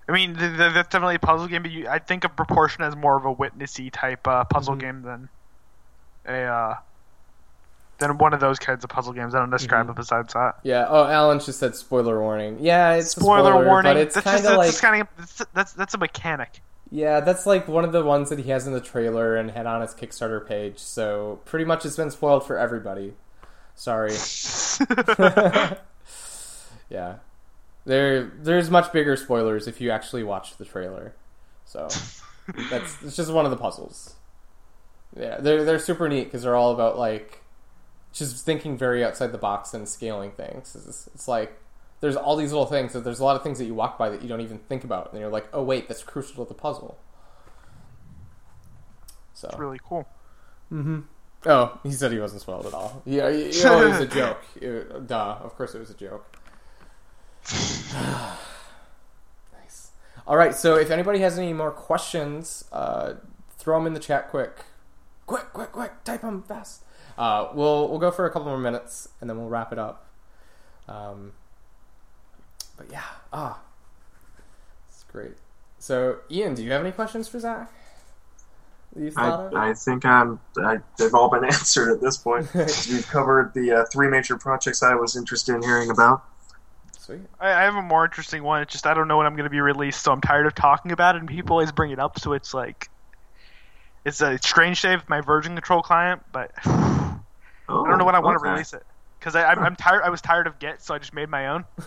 I mean, th- th- that's definitely a puzzle game, but you, I think of Proportion as more of a witnessy type uh, puzzle Mhm. game than a uh, than one of those kinds of puzzle games. I don't describe Mhm. it besides that. Yeah. Oh, Alan just said spoiler warning. Yeah, it's a Spoiler, spoiler warning. but it's that's kind just, of like just kind of that's, that's that's a mechanic. yeah, that's like one of the ones that he has in the trailer and had on his Kickstarter page. So pretty much it's been spoiled for everybody. Sorry. yeah. There there's much bigger spoilers if you actually watch the trailer. So that's it's just one of the puzzles. Yeah, they're they're super neat because they're all about like just thinking very outside the box and scaling things. It's, it's like there's all these little things that there's a lot of things that you walk by that you don't even think about, and you're like, oh wait, that's crucial to the puzzle. So It's really cool. Mm-hmm. Oh, he said he wasn't spoiled at all. Yeah, you know, it was a joke. It- duh, of course it was a joke. nice. All right, so if anybody has any more questions, uh, throw them in the chat quick. Quick, quick, quick! Type them fast. Uh, we'll we'll go for a couple more minutes and then we'll wrap it up. Um, but yeah, ah, it's great. So, Ian, do you have any questions for Zak? you thought of? I, I think I'm. I, they've all been answered at this point. We've covered the uh, three major projects I was interested in hearing about. Sweet. I, I have a more interesting one. It's just I don't know when I'm going to be released, so I'm tired of talking about it, and people always bring it up. So it's like, it's a strange save my version control client, but I don't know when I want okay. to release it because I'm, I'm tired. I was tired of Git, so I just made my own.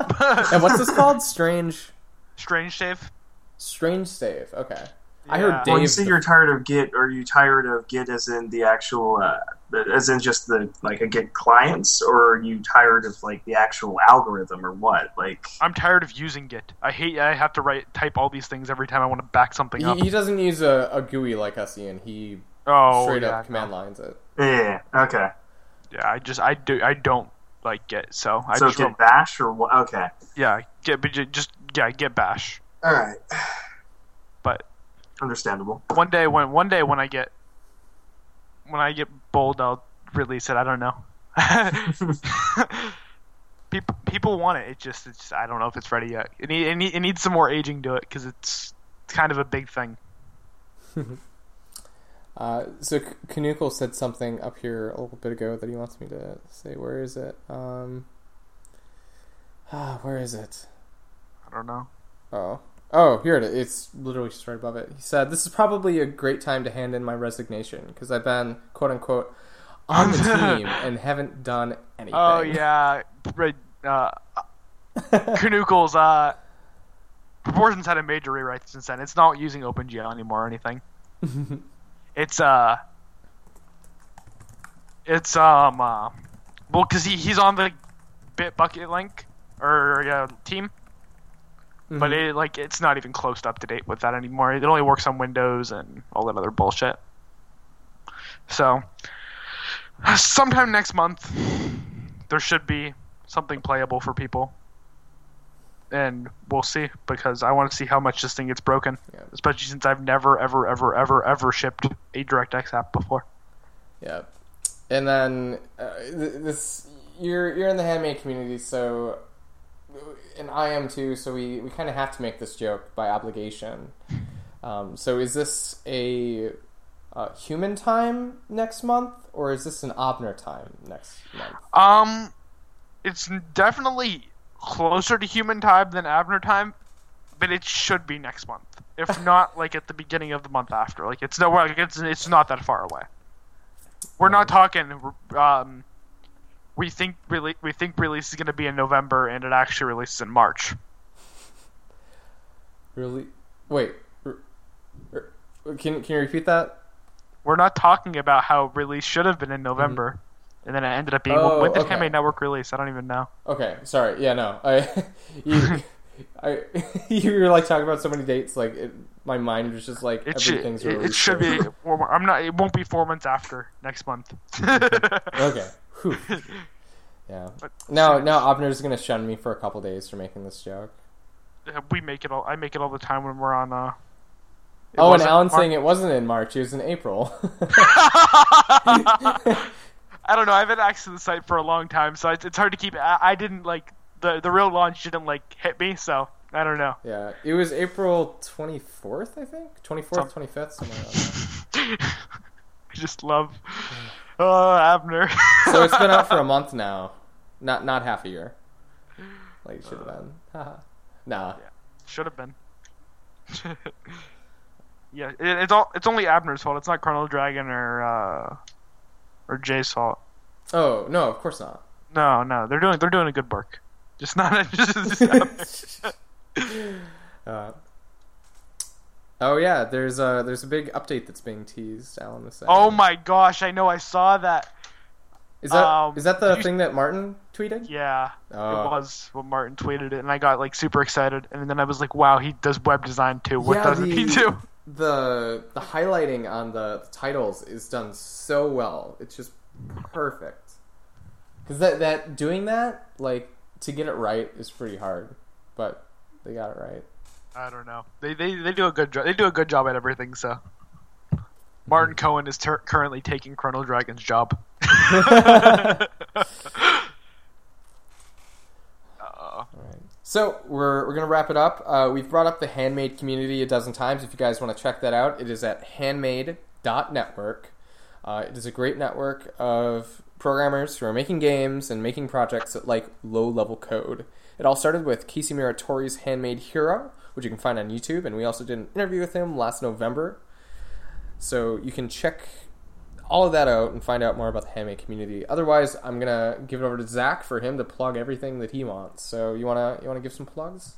And what's this called? Strange, strange shave. strange save. Okay. I Yeah. heard When you Dave. say you're tired of Git, are you tired of Git as in the actual, uh, as in just the like a Git clients, or are you tired of like the actual algorithm, or what? Like, I'm tired of using Git. I hate. I have to write type all these things every time I want to back something up. he, he doesn't use a, a GUI like us, Ian. He oh, straight yeah, up command lines it. yeah, okay. Yeah, I just I do I don't like Git, so I so just Git wrote- Bash or what? Okay, yeah Git, but just yeah Git Bash. all right, But understandable. one day when one day when I get when I get bold, I'll release it. I don't know. people people want it. It just it's just, I don't know if it's ready yet. It, need, it, need, it needs some more aging to it because it's it's kind of a big thing. Uh, so K- Kanukel said something up here a little bit ago that he wants me to say. Where is it? Um, ah, where is it? I don't know. Oh, oh, here it is. It's literally just right above it. He said, "This is probably a great time to hand in my resignation because I've been quote unquote on the team and haven't done anything." Oh yeah, right. Uh, Canucle's uh, proportions had a major rewrite since then. It's not using OpenGL anymore or anything. it's uh, it's um, uh, well, cause he he's on the Bitbucket link or uh, team, but Mhm. it like it's not even close to up to date with that anymore. It only works on Windows and all that other bullshit. So, sometime next month, there should be something playable for people, and we'll see because I want to see how much this thing gets broken, Yeah. especially since I've never, ever, ever, ever, ever shipped a DirectX app before. Yeah, and then uh, this you're you're in the handmade community, so and I am too. So we we kind of have to make this joke by obligation. Um, so is this a uh, human time next month, or is this an Abner time next month? Um, it's definitely closer to human time than Abner time, but it should be next month. If not, like at the beginning of the month after. Like it's no, like it's it's not that far away. We're not talking. Um, we think really we think release is going to be in November, and it actually releases in March. Really? Wait. Can can you repeat that? We're not talking about how release should have been in mm-hmm. November, and then it ended up being Oh, when did oh, okay. Handmade Network release? I don't even know. Okay, sorry. Yeah, no. I you I you were like talking about so many dates. Like it, my mind was just like It should everything's it, it should be. I'm not. It won't be four months after next month. Okay. Whew. Yeah. But- Now, now Abner's gonna shun me for a couple days for making this joke. we make it all. I make it all the time when we're on. Uh, oh, and Alan's saying it wasn't in March; it was in April. I don't know. I've had access to the site for a long time, so it's, it's hard to keep. I, I didn't like the the real launch didn't like hit me, so I don't know. yeah, it was April twenty fourth, I think, twenty fourth, twenty fifth, somewhere around. I just love. Oh, Abner. So it's been out for a month now, not not half a year, like it should have been. Haha. nah. Should have been. yeah, it, it's all. It's only Abner's fault. It's not Chrono Dragon or uh, or Jay's fault. Oh no, of course not. No, no, they're doing they're doing a good work. Just not just, just Uh, oh yeah, there's a there's a big update that's being teased. Alan was saying. Oh my gosh, I know I saw that. Is that um, is that the you- thing that Martin tweeted? Yeah, Oh. it was when Martin tweeted it, and I got like super excited, and then I was like, "Wow, he does web design too. What Yeah, doesn't he the- do?" The the highlighting on the titles is done so well. It's just perfect. Because that that doing that like to get it right is pretty hard, but they got it right. I don't know. They they, they do a good job. They do a good job at everything. So Martin Cohen is ter- currently taking Chrono Dragon's job. So we're, we're going to wrap it up. Uh, we've brought up the Handmade community a dozen times. If you guys want to check that out, it is at handmade.network. Uh, it is a great network of programmers who are making games and making projects that like low level code. It all started with Casey Muratori's Handmade Hero, which you can find on YouTube, and we also did an interview with him last November. So you can check all of that out and find out more about the handmade community. Otherwise, I'm gonna give it over to Zak for him to plug everything that he wants. So you wanna you wanna give some plugs?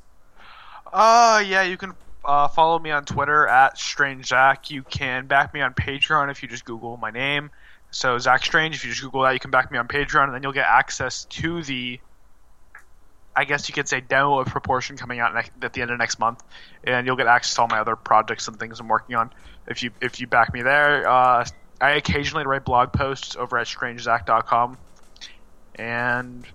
Uh, yeah, you can uh, follow me on Twitter at Strange Zak. You can back me on Patreon if you just Google my name. So Zak Strange, if you just Google that, you can back me on Patreon, and then you'll get access to the, I guess you could say, demo of Proportion coming out next, at the end of next month, and you'll get access to all my other projects and things I'm working on. If you if you back me there, uh, I occasionally write blog posts over at StrangeZak.com, and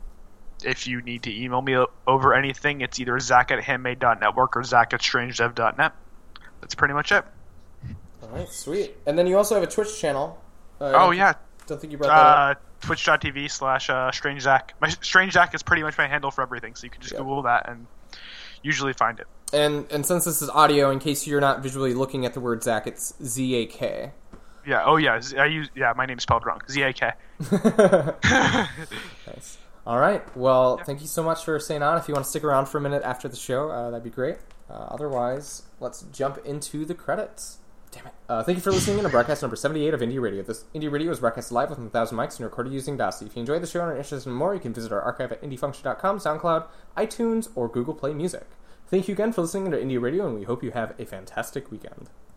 if you need to email me over anything, it's either Zak at handmade.network or Zak at strangedev.net. That's pretty much it. All right, sweet. And then you also have a Twitch channel. Uh, oh yeah. Don't think you brought that Uh, up. Twitch.tv slash uh, Strange Zak. My Strange Zak is pretty much my handle for everything, so you can just Yep. Google that and usually find it. And and since this is audio, in case you're not visually looking at the word Zak, it's Z A K. Yeah. Oh yeah. I use yeah. My name's spelled wrong. Z A K. Nice. All right. Well, thank you so much for staying on. If you want to stick around for a minute after the show, uh, that'd be great. Uh, otherwise, let's jump into the credits. Damn it. Uh, thank you for listening in to broadcast number 78 of Indie Radio. This Indie Radio is broadcast live with 1,000 mics and recorded using Audacity. If you enjoyed the show and are interested in more, you can visit our archive at indiefunction.com, SoundCloud, iTunes, or Google Play Music. Thank you again for listening to Indie Radio, and we hope you have a fantastic weekend.